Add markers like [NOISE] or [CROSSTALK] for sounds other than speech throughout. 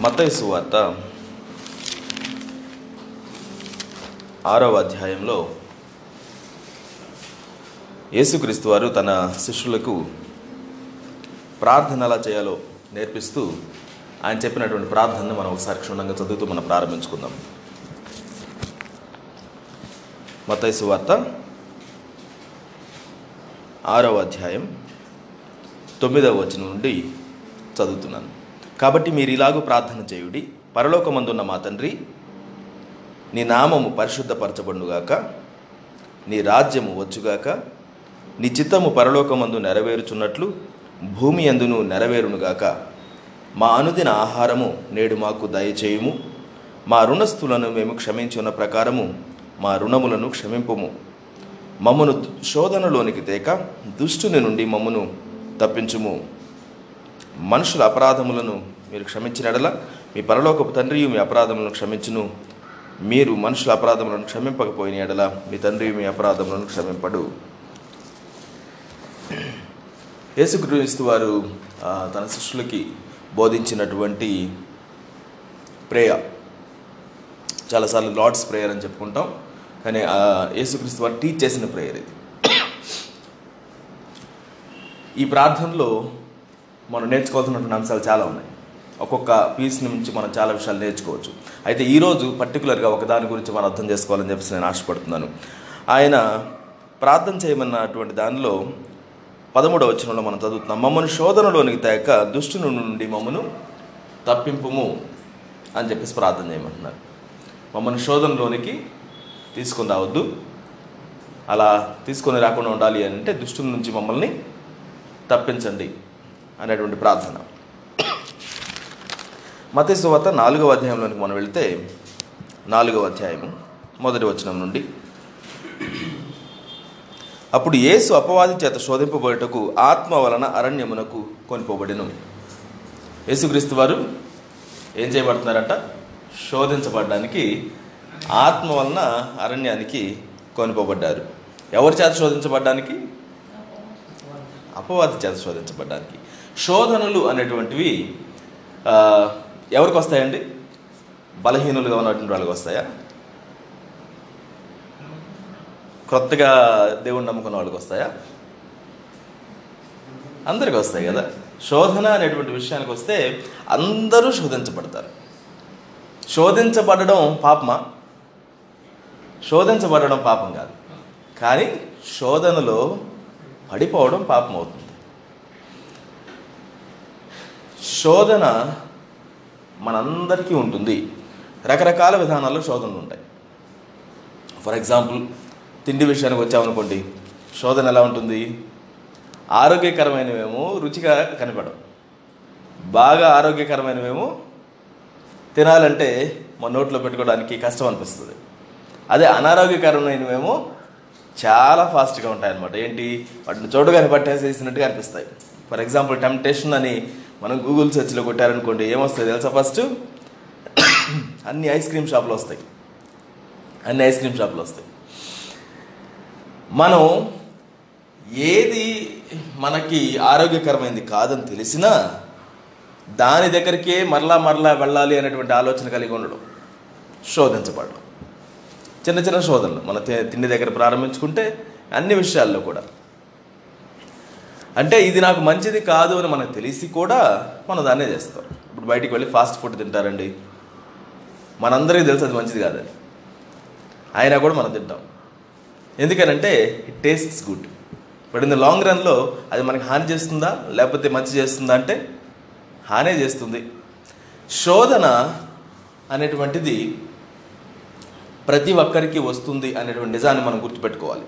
మతయ సువార్త ఆరవ అధ్యాయంలో యేసుక్రీస్తు వారు తన శిష్యులకు ప్రార్థన ఎలా చేయాలో నేర్పిస్తూ ఆయన చెప్పినటువంటి ప్రార్థనను మనం ఒకసారి క్షుణ్ణంగా చదువుతూ మనం ప్రారంభించుకుందాం. మత్తయి సువార్త ఆరవ అధ్యాయం తొమ్మిదవ వచనం నుండి చదువుతున్నాను. కాబట్టి మీరు ఇలాగూ ప్రార్థన చేయుడి. పరలోకమందున్న మా తండ్రి నీ నామము పరిశుద్ధపరచబడుగాక నీ రాజ్యము వచ్చుగాక నీ చిత్తము పరలోకమందు నెరవేరుచున్నట్లు భూమి అందును నెరవేరునుగాక. మా అనుదిన ఆహారము నేడు మాకు దయచేయుము. మా రుణస్థులను మేము క్షమించున్న ప్రకారము మా రుణములను క్షమింపము. మమ్మను శోధనలోనికి తేక దుష్టుని నుండి మమ్మను తప్పించుము. మనుషుల అపరాధములను మీరు క్షమించినడల మీ పరలోకపు తండ్రి మీ అపరాధములను క్షమించును. మీరు మనుషుల అపరాధములను క్షమింపకపోయిన ఎడల మీ తండ్రి మీ అపరాధములను క్షమింపడు. యేసుక్రీస్తు వారు తన శిష్యులకి బోధించినటువంటి ప్రేయర్ చాలాసార్లు లార్డ్స్ ప్రేయర్ అని చెప్పుకుంటాం. కానీ యేసుక్రీస్తు వారు టీచ్ చేసిన ప్రేయర్ ఇది. ఈ ప్రార్థనలో మనం నేర్చుకోవాల్సినటువంటి అంశాలు చాలా ఉన్నాయి. ఒక్కొక్క పీస్ నుంచి మనం చాలా విషయాలు నేర్చుకోవచ్చు. అయితే ఈరోజు పర్టికులర్గా ఒక దాని గురించి మనం అర్థం చేసుకోవాలని చెప్పేసి నేను ఆశపడుతున్నాను. ఆయన ప్రార్థన చేయమన్నటువంటి దానిలో పదమూడవ వచనంలో మనం చదువుతున్నాం. మమ్మల్ని శోధనలోనికి తేక దుష్టుని నుండి మమ్మను తప్పింపుము అని చెప్పేసి ప్రార్థన చేయమంటున్నారు. మమ్మల్ని శోధనలోనికి తీసుకుని రావద్దు. అలా తీసుకొని రాకుండా ఉండాలి అని అంటే దుష్టుల నుంచి మమ్మల్ని తప్పించండి. అనేటువంటి ప్రార్థన. మత సువార్త నాలుగవ అధ్యాయంలోనికి మనం వెళితే నాలుగవ అధ్యాయము మొదటి వచనం నుండి. అప్పుడు యేసు అపవాది చేత శోధింపబడటకు ఆత్మ వలన అరణ్యమునకు కొనిపోబడిను. యేసుక్రీస్తు వారు ఏం చేయబడుతున్నారంట? శోధించబడడానికి ఆత్మ వలన అరణ్యానికి కొనిపోబడ్డారు. ఎవరి చేత శోధించబడ్డానికి? అపవాది చేత శోధించబడ్డానికి. శోధనలు అనేటువంటివి ఎవరికి వస్తాయండి? బలహీనులుగా ఉన్నటువంటి వాళ్ళకి వస్తాయా? కొత్తగా దేవుణ్ణి నమ్ముకున్న వాళ్ళకి వస్తాయా? అందరికి వస్తాయి కదా. శోధన అనేటువంటి విషయానికి వస్తే అందరూ శోధించబడతారు. శోధించబడడం పాపమా? శోధించబడడం పాపం కాదు. కానీ శోధనలో పడిపోవడం పాపం అవుతుంది. శోధన మనందరికీ ఉంటుంది. రకరకాల విధానాల్లో శోధనలు ఉంటాయి. ఫర్ ఎగ్జాంపుల్ తిండి విషయానికి వచ్చామనుకోండి శోధన ఎలా ఉంటుంది? ఆరోగ్యకరమైనవేమో రుచిగా కనపడవు. బాగా ఆరోగ్యకరమైనవేమో తినాలంటే మన నోట్లో పెట్టుకోవడానికి కష్టం అనిపిస్తుంది. అదే అనారోగ్యకరమైనవేమో చాలా ఫాస్ట్గా ఉంటాయి అనమాట ఏంటి? వాటిని చూడగానే పట్టేసేసినట్టుగా అనిపిస్తాయి. ఫర్ ఎగ్జాంపుల్ టెంప్టేషన్ అని మనం గూగుల్ సెర్చ్లో కొట్టారనుకోండి ఏమొస్తుంది తెలుసా ఫస్ట్ అన్ని ఐస్ క్రీమ్ షాపులు వస్తాయి. అన్ని ఐస్ క్రీమ్ షాపులు వస్తాయి. మనం ఏది మనకి ఆరోగ్యకరమైనది కాదని తెలిసినా దాని దగ్గరికే మరలా మరలా వెళ్ళాలి అనేటువంటి ఆలోచన కలిగి ఉండడం శోధించబడడం. చిన్న చిన్న శోధనలు మన తిండి దగ్గర ప్రారంభించుకుంటే అన్ని విషయాల్లో కూడా. అంటే ఇది నాకు మంచిది కాదు అని మనకు తెలిసి కూడా మనం దాన్నే చేస్తాం. ఇప్పుడు బయటికి వెళ్ళి ఫాస్ట్ ఫుడ్ తింటారండి. మనందరికీ తెలుసు అది మంచిది కాదని అయినా కూడా మనం తింటాం. ఎందుకనంటే it tastes good but in the long రన్లో అది మనకి హాని చేస్తుందా? లేకపోతే మంచి చేస్తుందా అంటే హానే చేస్తుంది. శోధన అనేటువంటిది ప్రతి ఒక్కరికి వస్తుంది అనేటువంటి నిజాన్ని మనం గుర్తుపెట్టుకోవాలి.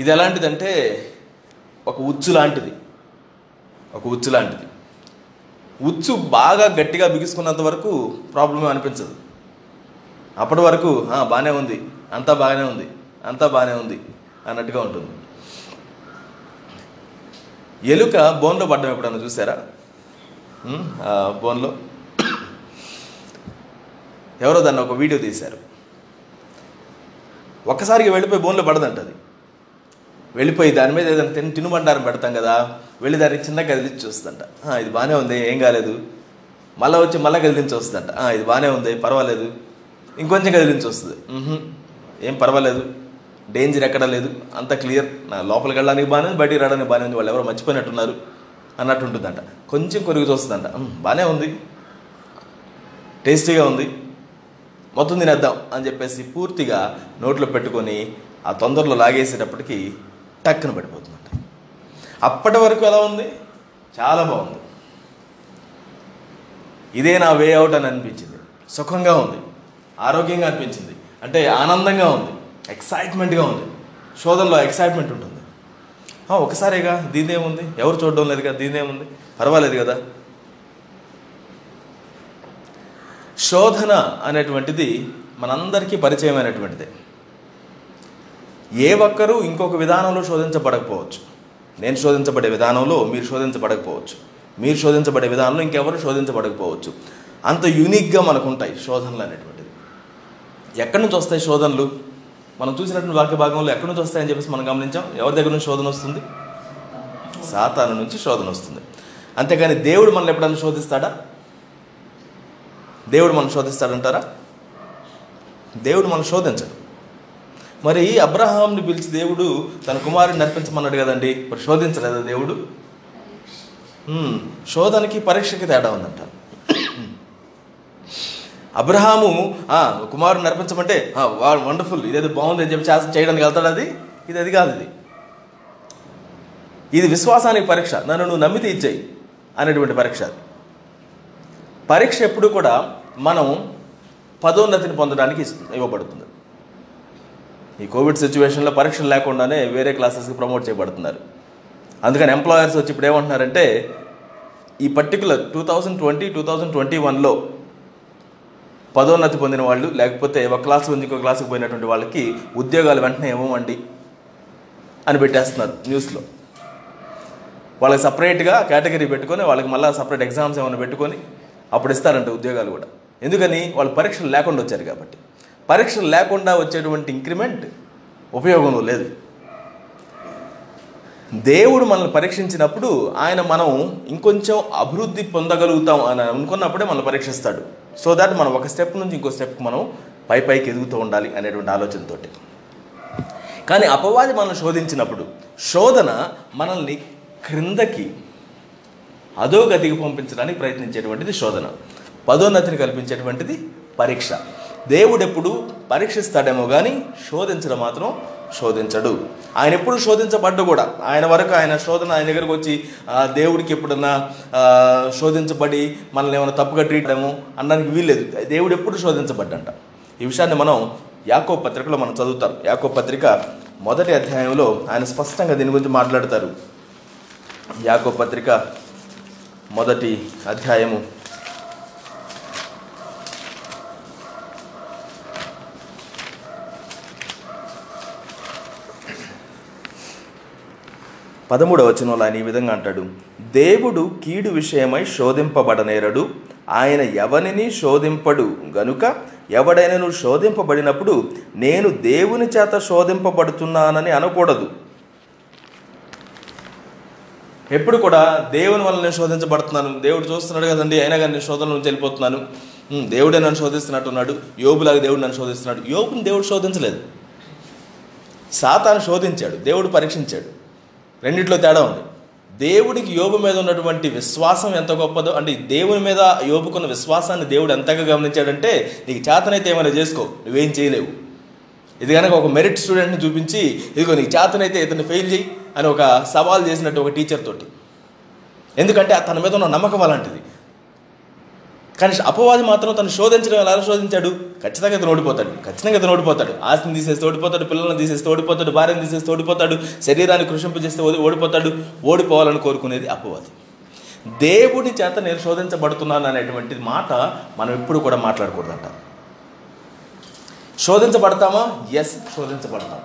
ఇది ఎలాంటిదంటే ఒక ఉచ్చు లాంటిది. ఒక ఉచ్చు లాంటిది. ఉచ్చు బాగా గట్టిగా బిగుసుకున్నంత వరకు ప్రాబ్లమే అనిపించదు. అప్పటి వరకు బాగానే ఉంది. అంతా బాగానే ఉంది. అంతా బాగానే ఉంది. అన్నట్టుగా ఉంటుంది. ఎలుక బోన్లో పడ్డం ఎప్పుడన్నా చూసారా? బోన్లో. ఎవరో దాన్ని ఒక వీడియో తీశారు. ఒక్కసారిగా వెళ్ళిపోయి బోన్లో పడదంట అది వెళ్ళిపోయి దాని మీద ఏదైనా తిని తినుబండారం పెడతాం కదా వెళ్ళి దాన్ని చిన్న కదిలించి చూస్తుందంట. ఇది బాగానే ఉంది ఏం కాలేదు. మళ్ళీ వచ్చి మళ్ళీ కదిలించి వస్తుందంట. ఇది బాగానే ఉంది పర్వాలేదు. ఇంకొంచెం కదిలించి వస్తుంది. ఏం పర్వాలేదు. డేంజర్ ఎక్కడ లేదు. అంత క్లియర్. నా లోపలికి వెళ్ళడానికి బాగానే ఉంది బయటికి రావడానికి బాగానే ఉంది. వాళ్ళు ఎవరో మర్చిపోయినట్టున్నారు అన్నట్టు ఉంటుందంట. కొంచెం కొరుగు చూస్తుందంట. బాగానే ఉంది. టేస్టీగా ఉంది. మొత్తం తినేద్దాం అని చెప్పేసి పూర్తిగా నోట్లో పెట్టుకొని ఆ తొందరలో లాగేసేటప్పటికీ టక్కున పడిపోతుందంట. అప్పటి వరకు ఎలా ఉంది? చాలా బాగుంది. ఇదే నా వే అవుట్ అని అనిపించింది. సుఖంగా ఉంది. ఆరోగ్యంగా అనిపించింది. అంటే ఆనందంగా ఉంది. ఎక్సైట్మెంట్గా ఉంది. శోధనలో ఎక్సైట్మెంట్ ఉంటుంది. "ఆ, ఒకసారిగా దీనిదేముంది ఎవరు చూడడం లేదు కదా దీనిదేముంది పర్వాలేదు కదా? శోధన అనేటువంటిది మనందరికీ పరిచయమైనటువంటిదే. ఏ ఒక్కరూ ఇంకొక విధానంలో శోధించబడకపోవచ్చు. నేను శోధించబడే విధానంలో మీరు శోధించబడకపోవచ్చు. మీరు శోధించబడే విధానంలో ఇంకెవరు శోధించబడకపోవచ్చు. అంత యూనిక్గా మనకు ఉంటాయి శోధనలు అనేటువంటిది. ఎక్కడి నుంచి వస్తాయి శోధనలు? మనం చూసినటువంటి వాక్య భాగంలో ఎక్కడి నుంచి వస్తాయని చెప్పేసి మనం గమనించాం. ఎవరి దగ్గర నుంచి శోధన వస్తుంది? సాతాను నుంచి శోధన వస్తుంది. అంతేకాని దేవుడు మనల్ని ఎప్పుడైనా శోధిస్తాడా? దేవుడు మనం శోధిస్తాడంటారా? దేవుడు మనం శోధించడు. మరి అబ్రహాంని పిలిచి దేవుడు తన కుమారుని నర్పించమన్నాడు కదండి. మరి శోధించలేదా దేవుడు? శోధనకి పరీక్షకి తేడా ఉందంట. అబ్రహాము కుమారుని నర్పించమంటే వాడు వండర్ఫుల్ ఇదేదో బాగుంది అని చెప్పి చేయడానికి వెళ్తాడు అది? ఇది అది కాదు ఇది. ఇది విశ్వాసానికి పరీక్ష. నన్ను నువ్వు నమ్మితే ఇచ్చేయి అనేటువంటి పరీక్ష పరీక్ష ఎప్పుడు కూడా మనం పదోన్నతిని పొందడానికి ఇవ్వబడుతుంది. ఈ కోవిడ్ సిచ్యువేషన్లో పరీక్షలు లేకుండానే వేరే క్లాసెస్కి ప్రమోట్ చేయబడుతున్నారు. అందుకని ఎంప్లాయర్స్ వచ్చి ఇప్పుడు ఏమంటున్నారంటే ఈ particular two thousand twenty two thousand twenty వన్లో పదోన్నతి పొందిన వాళ్ళు లేకపోతే ఒక క్లాస్ నుంచి ఇంకో క్లాస్కి పోయినటువంటి వాళ్ళకి ఉద్యోగాలు వెంటనే ఇవ్వమండి అని పెట్టేస్తున్నారు న్యూస్లో వాళ్ళకి సపరేట్గా కేటగిరీ పెట్టుకొని వాళ్ళకి మళ్ళీ సపరేట్ ఎగ్జామ్స్ ఏమైనా పెట్టుకొని అప్పుడు ఇస్తారంట ఉద్యోగాలు కూడా. ఎందుకని? వాళ్ళు పరీక్షలు లేకుండా వచ్చారు కాబట్టి. పరీక్షలు లేకుండా వచ్చేటువంటి ఇంక్రిమెంట్ ఉపయోగంలో లేదు. దేవుడు మనల్ని పరీక్షించినప్పుడు ఆయన మనం ఇంకొంచెం అభివృద్ధి పొందగలుగుతాం అని అనుకున్నప్పుడే మనల్ని పరీక్షిస్తాడు. సో దాట్ మనం ఒక స్టెప్ నుంచి ఇంకో స్టెప్కి మనం పై పైకి ఎదుగుతూ ఉండాలి అనేటువంటి ఆలోచనతోటి. కానీ అపవాది మనల్ని శోధించినప్పుడు శోధన మనల్ని క్రిందకి అధోగతికి పంపించడానికి ప్రయత్నించేటువంటిది శోధన. పదోన్నతిని కల్పించేటువంటిది పరీక్ష. దేవుడెప్పుడు పరీక్షిస్తాడేమో కానీ శోధించడం మాత్రం శోధించడు. ఆయన ఎప్పుడు శోధించబడ్డు కూడా. ఆయన వరకు ఆయన శోధన ఆయన దగ్గరకు వచ్చి ఆ, దేవుడికి ఎప్పుడన్నా శోధించబడి మనల్ని ఏమైనా తప్పుగా ట్రీట్ చేయడము అనడానికి వీల్లేదు. దేవుడు ఎప్పుడు శోధించబడ్డంట. ఈ విషయాన్ని మనం యాకో పత్రికలో మనం చదువుతాం. యాకో పత్రిక మొదటి అధ్యాయంలో ఆయన స్పష్టంగా దీని గురించి మాట్లాడతారు. యాకో పత్రిక మొదటి అధ్యాయము పదమూడవ వచనంలో ఆయన ఈ విధంగా అంటాడు. దేవుడు కీడు విషయమై శోధింపబడనేరడు. ఆయన ఎవరిని శోధింపడు? గనుక ఎవడైనను శోధింపబడినప్పుడు నేను దేవుని చేత శోధింపబడుతున్నానని అనకూడదు. ఎప్పుడు కూడా దేవుని వల్ల నేను శోధించబడుతున్నాను. దేవుడు చూస్తున్నాడు కదండి అయినా కానీ నేను శోధన నుంచి వెళ్ళిపోతున్నాను. దేవుడే నన్ను శోధిస్తున్నట్టున్నాడు. యోబులాగా దేవుడు నన్ను శోధిస్తున్నాడు. యోబుని దేవుడు శోధించలేదు. సాతాను శోధించాడు. దేవుడు పరీక్షించాడు. రెండిట్లో తేడా ఉంది. దేవుడికి యోబు మీద ఉన్నటువంటి విశ్వాసం ఎంత గొప్పదో అంటే దేవుని మీద యోబుకున్న విశ్వాసాన్ని దేవుడు ఎంతగా గమనించాడంటే నీకు చేతనైతే ఏమైనా చేసుకో నువ్వేం చేయలేవు. ఇది కనుక ఒక మెరిట్ స్టూడెంట్ని చూపించి ఇదిగో నీకు చేతనైతే ఇతను ఫెయిల్ చేయి అని ఒక సవాల్ చేసినట్టు ఒక టీచర్ తోటి. ఎందుకంటే తన మీద ఉన్న నమ్మకం అలాంటిది. కానీ అపవాది మాత్రం తను శోధించడం ఎలా శోధించాడు? ఖచ్చితంగా ఇతను ఓడిపోతాడు. ఖచ్చితంగా ఇతను ఓడిపోతాడు. ఆస్తిని తీసేస్తే ఓడిపోతాడు పిల్లల్ని తీసేస్తే ఓడిపోతాడు భార్యను తీసేస్తే ఓడిపోతాడు శరీరాన్ని కృషింపజేస్తే ఓడి- ఓడిపోతాడు ఓడిపోవాలని కోరుకునేది అపవాది. దేవుడి చేత నేను శోధించబడుతున్నాను అనేటువంటి మాట మనం ఎప్పుడు కూడా మాట్లాడకూడదంట. శోధించబడతామా? ఎస్ శోధించబడతాం.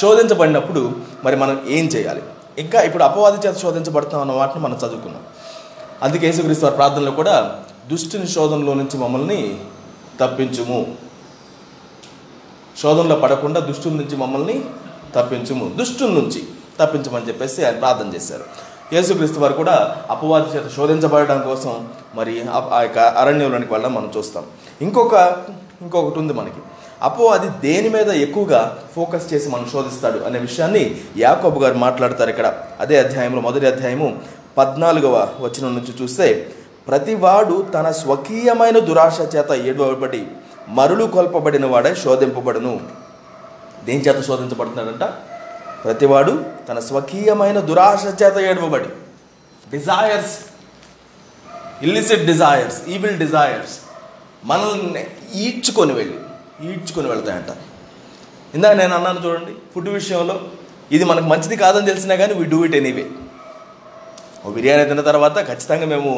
శోధించబడినప్పుడు మరి మనం ఏం చేయాలి? ఇంకా ఇప్పుడు అపవాది చేత శోధించబడతాం అన్న వాటిని మనం చదువుకున్నాం. అందుకే యేసుక్రీస్తు వారి ప్రార్థనలో కూడా దుష్టుని శోధనలో నుంచి మమ్మల్ని తప్పించుము. శోధనలో పడకుండా దుష్టుల నుంచి మమ్మల్ని తప్పించుము. దుష్టుల నుంచి తప్పించమని చెప్పేసి ఆయన ప్రార్థన చేశారు. యేసుక్రీస్తు వారు కూడా అపవాది చేత శోధించబడడం కోసం మరి ఆ- ఆ యొక్క అరణ్యంలోనికి వెళ్ళడం మనం చూస్తాం. ఇంకొక ఇంకొకటి ఉంది మనకి. అపవాది దేని మీద ఎక్కువగా ఫోకస్ చేసి మనం శోధిస్తాడు అనే విషయాన్ని యాకోబు గారు మాట్లాడతారు ఇక్కడ. అదే అధ్యాయంలో మొదటి అధ్యాయము పద్నాలుగవ వచనం నుంచి చూస్తే ప్రతివాడు తన స్వకీయమైన దురాశ చేత ఏడవబడి మరులు కొల్పబడిన వాడే శోధింపబడును. దేని చేత శోధించబడుతున్నాడంట? ప్రతివాడు తన స్వకీయమైన దురాశ చేత ఏడవబడి. Desires illicit desires evil desires మనల్ని ఈడ్చుకొని వెళ్ళి ఈడ్చుకొని వెళ్తాయంట. ఇందాక నేను అన్నాను చూడండి ఫుడ్ విషయంలో ఇది మనకు మంచిది కాదని తెలిసినా కానీ వీ డూ ఇట్ ఎనీవే ఓ బిర్యానీ తిన్న తర్వాత ఖచ్చితంగా మేము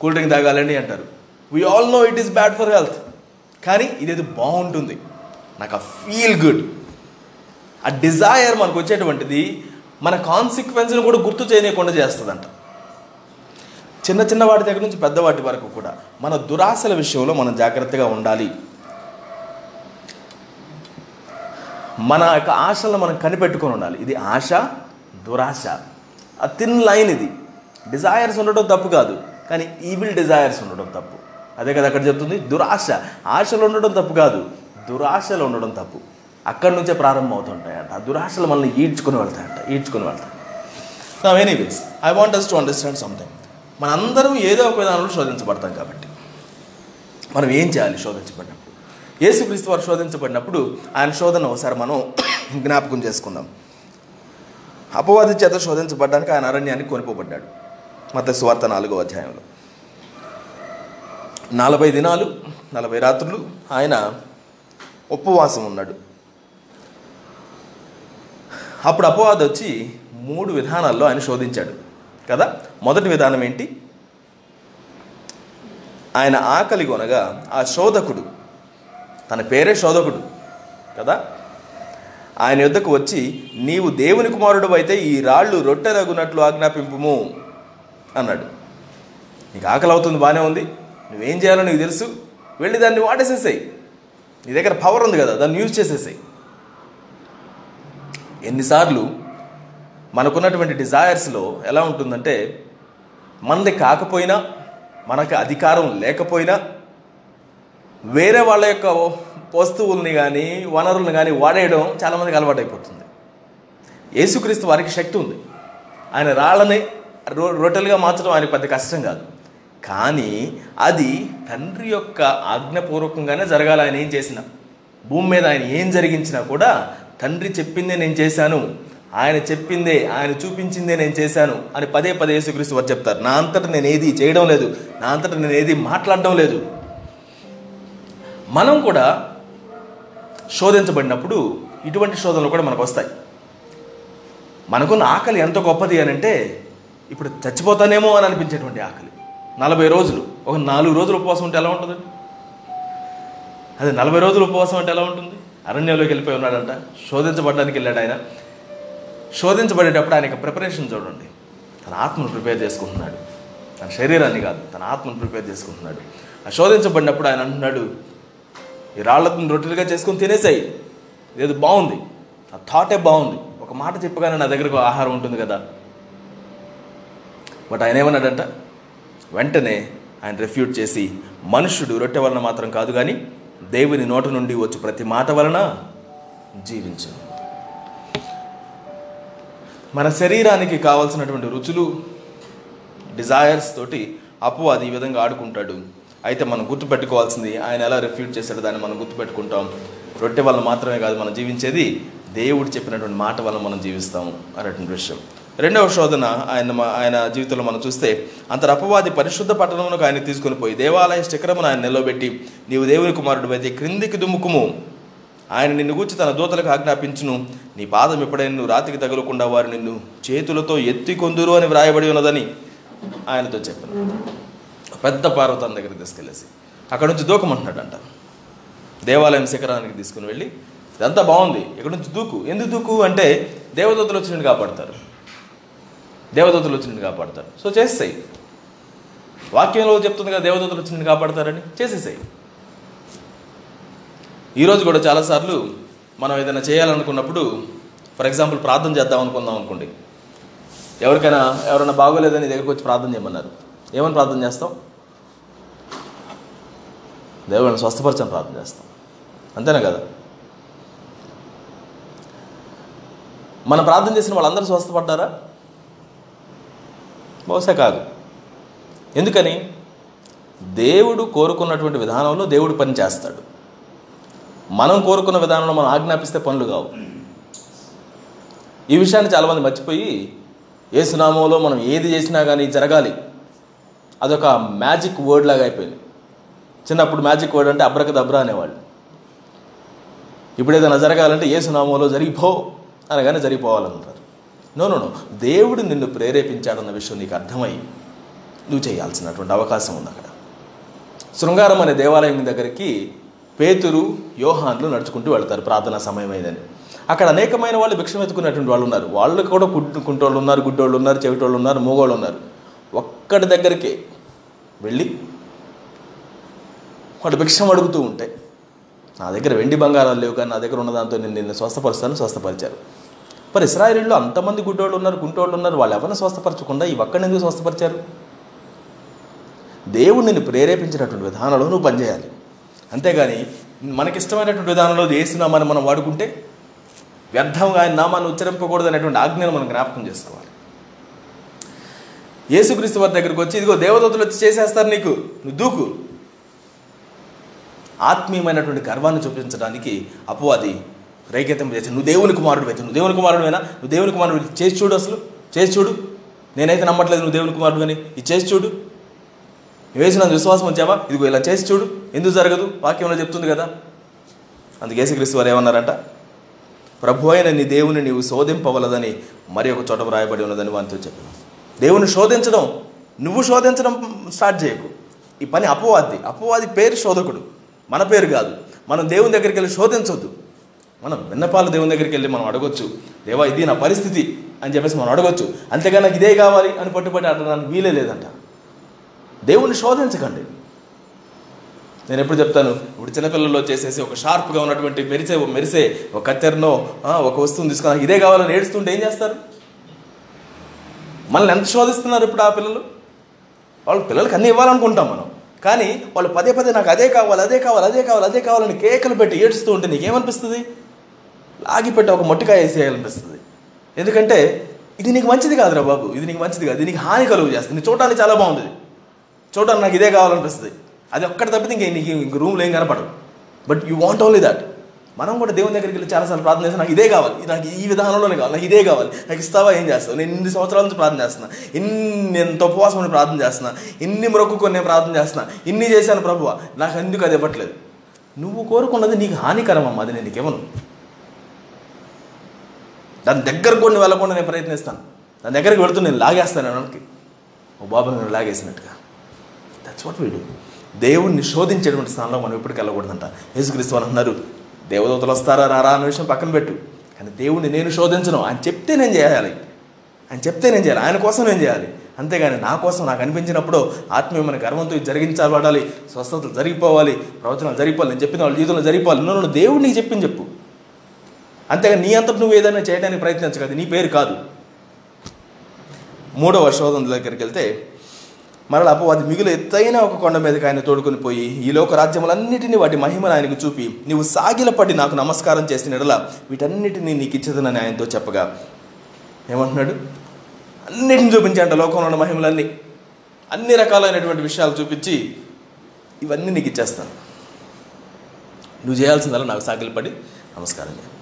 కూల్ డ్రింక్ తాగాలండి అంటారు. We all know it is bad for health కానీ ఇదేదో బాగుంటుంది. నాకు ఆ ఫీల్ గుడ్ ఆ డిజైర్ మనకు వచ్చేటువంటిది మన కాన్సిక్వెన్స్ని కూడా గుర్తు చేయనీయకుండా చేస్తుందంట. చిన్న చిన్న వాటి దగ్గర నుంచి పెద్దవాటి వరకు కూడా మన దురాశల విషయంలో మనం జాగ్రత్తగా ఉండాలి. మన యొక్క ఆశలను మనం కనిపెట్టుకొని ఉండాలి. ఇది ఆశ దురాశ. ఆ థిన్ లైన్ ఇది. డిజైర్స్ ఉండటం తప్పు కాదు. కానీ ఈవిల్ డిజైర్స్ ఉండడం తప్పు. అదే కదా అక్కడ చెప్తుంది దురాశ. ఆశలు ఉండడం తప్పు కాదు దురాశలు ఉండడం తప్పు. అక్కడి నుంచే ప్రారంభం అవుతుంటాయంట. ఆ దురాశలు మనల్ని ఈడ్చుకొని వెళ్తాయంట ఈడ్చుకొని వెళ్తాయి. నా anyways I want us to understand something మనందరం ఏదో ఒక విధానంలో శోధించబడతాం కాబట్టి. మనం ఏం చేయాలి శోధించబడినప్పుడు? యేసుక్రీస్తు వారు శోధించబడినప్పుడు ఆయన శోధన ఒకసారి మనం జ్ఞాపకం చేసుకుందాం. అపవాది చేత శోధించబడ్డానికి ఆయన అరణ్యాన్ని కొనిపోబడ్డాడు మత స్వార్థ నాలుగో అధ్యాయంలో. నలభై దినాలు నలభై రాత్రులు ఆయన ఉపవాసం ఉన్నాడు. అప్పుడు అపవాదం వచ్చి మూడు విధానాల్లో ఆయన శోధించాడు. కదా? మొదటి విధానం ఏంటి? ఆయన ఆకలి కొనగా ఆ శోధకుడు తన పేరే శోధకుడు కదా? ఆయన యుద్ధకు వచ్చి నీవు దేవుని కుమారుడు అయితే ఈ రాళ్ళు రొట్టెరగునట్లు ఆజ్ఞాపింపుము. అన్నాడు. నీకు ఆకలి అవుతుంది బాగానే ఉంది. నువ్వేం చేయాలో నీకు తెలుసు. వెళ్ళి దాన్ని వాడేసేసాయి. నీ దగ్గర పవర్ ఉంది కదా దాన్ని యూజ్ చేసేసాయి. ఎన్నిసార్లు మనకున్నటువంటి డిజైర్స్లో ఎలా ఉంటుందంటే మనది కాకపోయినా మనకి అధికారం లేకపోయినా వేరే వాళ్ళ యొక్క వస్తువుల్ని కానీ వనరుల్ని కానీ వాడేయడం చాలామందికి అలవాటు అయిపోతుంది యేసుక్రీస్తు వారికి శక్తి ఉంది. ఆయన రాళ్ళని రొట్టెలుగా మార్చడం ఆయనకు పెద్ద కష్టం కాదు. కానీ అది తండ్రి యొక్క ఆజ్ఞపూర్వకంగానే జరగాలి ఆయన ఏం చేసినా. భూమి మీద ఆయన ఏం జరిగించినా కూడా తండ్రి చెప్పిందే నేను చేశాను ఆయన చెప్పిందే ఆయన చూపించిందే నేను చేశాను అని పదే పదే యేసుక్రీస్తు వారు చెప్తారు. నా అంతటా నేను ఏది చేయడం లేదు నా అంతటా నేను ఏది మాట్లాడడం లేదు. మనం కూడా శోధించబడినప్పుడు ఇటువంటి శోధనలు కూడా మనకు వస్తాయి. మనకున్న ఆకలి ఎంత గొప్పది అని అంటే ఇప్పుడు చచ్చిపోతానేమో అని అనిపించేటువంటి ఆకలి. నలభై రోజులు. ఒక నాలుగు రోజులు ఉపవాసం ఉంటే ఎలా ఉంటుందండి? అదే నలభై రోజులు ఉపవాసం అంటే ఎలా ఉంటుంది? అరణ్యంలోకి వెళ్ళిపోయి ఉన్నాడంట. శోధించబడడానికి వెళ్ళాడు ఆయన. శోధించబడేటప్పుడు ఆయన ప్రిపరేషన్ చూడండి. తన ఆత్మను ప్రిపేర్ చేసుకుంటున్నాడు. తన శరీరాన్ని కాదు తన ఆత్మను ప్రిపేర్ చేసుకుంటున్నాడు. ఆ శోధించబడినప్పుడు ఆయన అంటున్నాడు ఈ రాళ్ళతో రొట్టెలుగా చేసుకొని తినేసాయి. ఏది బాగుంది. ఆ థాటే బాగుంది. ఒక మాట చెప్పగానే నా దగ్గరకు ఆహారం ఉంటుంది కదా. బట్ ఆయన ఏమన్నాడంట? వెంటనే ఆయన రిఫ్యూట్ చేసి మనుష్యుడు రొట్టె వలన మాత్రం కాదు కానీ దేవుని నోట నుండి వచ్చి ప్రతి మాట వలన జీవించు. మన శరీరానికి కావాల్సినటువంటి రుచులు డిజైర్స్ తోటి అపవాది ఈ విధంగా ఆడుకుంటాడు. అయితే మనం గుర్తుపెట్టుకోవాల్సింది ఆయన ఎలా రిఫ్యూట్ చేశాడో దాన్ని మనం గుర్తుపెట్టుకుంటాం. రొట్టె వల్ల మాత్రమే కాదు మనం జీవించేది దేవుడు చెప్పినటువంటి మాట వల్ల మనం జీవిస్తాము అనేటువంటి విషయం. రెండవ శోధన ఆయన ఆయన జీవితంలో మనం చూస్తే అంతర అపవాది పరిశుద్ధ పట్టణమునకు ఆయన తీసుకొని పోయి దేవాలయ శిఖరమును ఆయన నిలవబెట్టి నీవు దేవుని కుమారుడు అయితే క్రిందికి దుమ్ముకుము. ఆయన నిన్ను గూర్చి తన దూతలకు ఆజ్ఞాపించును. నీ పాదం ఎప్పుడైనా నువ్వు రాతికి తగలకుండా వారు నిన్ను చేతులతో ఎత్తి కొందురు అని వ్రాయబడి ఉన్నదని ఆయనతో చెప్పాను. పెద్ద పార్వతం దగ్గరికి తీసుకెళ్ళేసి అక్కడ నుంచి దూకమంటున్నాడంట దేవాలయం శిఖరానికి తీసుకుని వెళ్ళి ఇదంతా బాగుంది ఇక్కడ నుంచి దూకు. ఎందుకు దూకు? అంటే దేవదూతలు వచ్చి కాపాడతారు. దేవదూతలు వచ్చి నిన్ను కాపాడతారు. సో చేసేసాయి. వాక్యంలో చెప్తుంది కదా దేవదూతలు వచ్చి నిన్ను కాపాడతారని? చేసేసాయి. ఈరోజు కూడా చాలాసార్లు మనం ఏదైనా చేయాలనుకున్నప్పుడు ఫర్ ఎగ్జాంపుల్ ప్రార్థన చేద్దాం అనుకుందాం అనుకోండి. ఎవరికైనా ఎవరైనా బాగోలేదని నీ దగ్గరికి వచ్చి ప్రార్థన చేయమన్నారు. ఏమని ప్రార్థన చేస్తాం? దేవుడిని స్వస్థపరచని ప్రార్థన చేస్తాం. అంతేనా కదా? మనం ప్రార్థన చేసిన వాళ్ళందరూ స్వస్థపడ్డారా? బహుశా కాదు. ఎందుకని? దేవుడు కోరుకున్నటువంటి విధానంలో దేవుడు పని చేస్తాడు. మనం కోరుకున్న విధానంలో మనం ఆజ్ఞాపిస్తే పనులు కావు. ఈ విషయాన్ని చాలామంది మర్చిపోయి ఏసునామంలో మనం ఏది చేసినా కానీ జరగాలి. అదొక మ్యాజిక్ వర్డ్ లాగా అయిపోయింది. చిన్నప్పుడు మ్యాజిక్ వర్డ్ అంటే అబ్రక దబ్రా అనేవాళ్ళు. ఇప్పుడు ఏదైనా జరగాలంటే ఏసునామంలో జరిగిపో అనగానే జరిగిపోవాలంటారు. నో నో నో దేవుడు నిన్ను ప్రేరేపించాడన్న విషయం నీకు అర్థమై నువ్వు చేయాల్సినటువంటి అవకాశం ఉంది అక్కడ. శృంగారం అనే దేవాలయం దగ్గరికి పేతురు యోహాన్లు నడుచుకుంటూ వెళ్తారు ప్రార్థనా సమయమైందని అక్కడ అనేకమైన వాళ్ళు భిక్షం ఎత్తుకున్నటువంటి వాళ్ళు ఉన్నారు. వాళ్ళు కూడా గుడ్డు కుంటోళ్ళు ఉన్నారు గుడ్డోళ్ళు ఉన్నారు చెవిటోళ్ళు ఉన్నారు మూగోళ్ళు ఉన్నారు. ఒక్కడి దగ్గరికే వెళ్ళి వాడు భిక్షం అడుగుతూ ఉంటే నా దగ్గర వెండి బంగారాలు లేవు కానీ నా దగ్గర ఉన్న దాంతో నేను నిన్ను స్వస్థపరుస్తాను స్వస్థపరిచారు. మరి ఇస్రాయేలీలో అంతమంది గుడ్డోళ్ళు ఉన్నారు గుంటోళ్ళు ఉన్నారు వాళ్ళు ఎవరిని స్వస్థపరచకుండా ఈ ఒక్కడిని ఎందుకు స్వస్థపరిచారు? దేవుడు నిన్ను ప్రేరేపించినటువంటి విధానంలో నువ్వు పనిచేయాలి. అంతేగాని మనకిష్టమైనటువంటి విధానంలో వేసినామని మనం వాడుకుంటే వ్యర్థంగా ఆయన నామాన్ని ఉచ్చరింపకూడదు అనేటువంటి ఆజ్ఞను మనం జ్ఞాపకం చేసుకోవాలి. యేసుక్రీస్తు వారి దగ్గరికి వచ్చి ఇదిగో దేవదూతలు వచ్చి చేసేస్తారు నీకు నువ్వు దూకు. ఆత్మీయమైనటువంటి గర్వాన్ని చూపించడానికి అపవాది రైకేతం చేసి నువ్వు దేవుని కుమారుడు అయితే నువ్వు దేవుని కుమారుడువేనా? నువ్వు దేవుని కుమారుడు చేసి చూడు అసలు. చేసి చూడు. నేనైతే నమ్మట్లేదు నువ్వు దేవుని కుమారుడు అని ఇది చేసి చూడు. వేసిన విశ్వాసం వచ్చావా ఇదిగో ఇలా చేసి చూడు. ఎందుకు జరగదు? వాక్యంలో చెప్తుంది కదా. అందుకే యేసుక్రీస్తు వారు ఏమన్నారంట? ప్రభు అయిన నీ దేవుని నీవు శోధింపవలదని మరి ఒక చోట రాయబడి ఉన్నదని వారితో చెప్పాను దేవుని శోధించడం నువ్వు శోధించడం స్టార్ట్ చేయకు. ఈ పని అపవాది. అపవాది పేరు శోధకుడు. మన పేరు కాదు. మనం దేవుని దగ్గరికి వెళ్ళి శోధించొద్దు. మనం విన్నపాలు దేవుని దగ్గరికి వెళ్ళి మనం అడగొచ్చు దేవా ఇది నా పరిస్థితి అని చెప్పేసి మనం అడగొచ్చు. అంతేగా నాకు ఇదే కావాలి అని పట్టుబట్టి అడగడానికి వీలే లేదంట. దేవుణ్ణి శోధించకండి. నేను ఎప్పుడు చెప్తాను ఇప్పుడు చిన్నపిల్లల్లో చేసేసి ఒక షార్ప్గా ఉన్నటువంటి మెరిసే మెరిసే ఒక కత్తెరనో ఒక వస్తువుని తీసుకుని ఇదే కావాలని ఏడుస్తుంటే ఏం చేస్తారు? మనల్ని ఎంత శోధిస్తున్నారు ఇప్పుడు ఆ పిల్లలు? వాళ్ళ పిల్లలకి అన్నీ ఇవ్వాలనుకుంటాం మనం. కానీ వాళ్ళు పదే పదే నాకు అదే కావాలి అదే కావాలి అదే కావాలి అదే కావాలని కేకలు పెట్టి ఏడుస్తూ ఉంటే నీకేమనిపిస్తుంది? లాగిపెట్టి ఒక మొట్టికాయ వేసేయాలనిపిస్తుంది. ఎందుకంటే ఇది నీకు మంచిది కాదురా బాబు ఇది నీకు మంచిది కాదు ఇది నీకు హాని కలుగు చేస్తుంది. చూడడానికి చాలా బాగుంది చూడడానికి నాకు ఇదే కావాలనిపిస్తుంది. అది ఒక్కటి తప్పితే ఇంక నీకు ఇంక రూమ్లో ఏం కనపడవు but you want only that మనం కూడా దేవుని దగ్గరికి వెళ్ళి చాలాసార్లు ప్రార్థన చేస్తాను నాకు ఇదే కావాలి. ఇది నాకు ఈ విధానంలోనే కావాలి. నాకు ఇదే కావాలి. నాకు ఇస్తావా ఏం చేస్తావు? నేను ఇన్ని సంవత్సరాల నుంచి ప్రార్థన చేస్తున్నా. ఇన్ని ఎంత ఉపవాసం ఉండి ప్రార్థన చేస్తున్నా. ఇన్ని మొక్కుకొని నేను ప్రార్థన చేస్తున్నా. ఇన్ని చేశాను ప్రభువ. నాకు ఎందుకు అది ఇవ్వట్లేదు. నువ్వు కోరుకున్నది నీకు హానికరం అమ్మా అది నేను నీకు ఇవ్వను. దాని దగ్గర కొన్ని వెళ్ళకుండా నేను ప్రయత్నిస్తాను. దాని దగ్గరికి వెళుతూ నేను లాగేస్తాను వెనక్కి ఓ బాబు నేను లాగేసినట్టుగా. దట్స్ వాట్ వీడు దేవుణ్ణి శోధించేటువంటి స్థానంలో మనం ఎప్పటికి వెళ్ళకూడదంట. యేసుక్రీస్తు అని అన్నారు దేవదూతలు వస్తారా రారా? అన్న విషయం పక్కన పెట్టు. కానీ దేవుణ్ణి నేను శోధించను. ఆయన చెప్తే నేను చేయాలి. ఆయన చెప్తే నేను చేయాలి. ఆయన కోసం నేను చేయాలి. అంతేగాని నా కోసం నాకు అనిపించినప్పుడు ఆత్మీయమైన గర్వంతో ఇది జరిగించబడాలి స్వస్థతలు జరిగిపోవాలి. ప్రవచనాలు జరిగిపోవాలి. నేను చెప్పిన వాళ్ళ జీవితంలో జరిగిపోవాలి. నువ్వు దేవుడు నీకు చెప్పింది చెప్పు. అంతేగాని నీ అంతటి నువ్వు ఏదైనా చేయడానికి ప్రయత్నించగలదు నీ పేరు కాదు. మూడవ శోధన దగ్గరికి వెళ్తే మరలా అపవాది మిగులు ఎత్తైన ఒక కొండ మీదకి ఆయన తోడుకొని పోయి ఈ లోక రాజ్యములన్నిటినీ వాటి మహిమను ఆయనకు చూపి నీవు సాగిలపడి నాకు నమస్కారం చేసిన ఎడల వీటన్నిటినీ నీకు ఇచ్చేదనని ఆయనతో చెప్పగా ఏమంటున్నాడు? అన్నిటిని చూపించాడంట లోకంలో ఉన్న మహిమలన్నీ. అన్ని రకాలైనటువంటి విషయాలు చూపించి ఇవన్నీ నీకు ఇచ్చేస్తాను. నువ్వు చేయాల్సిందల్లా నాకు సాగిలపడి నమస్కారం చేయాలి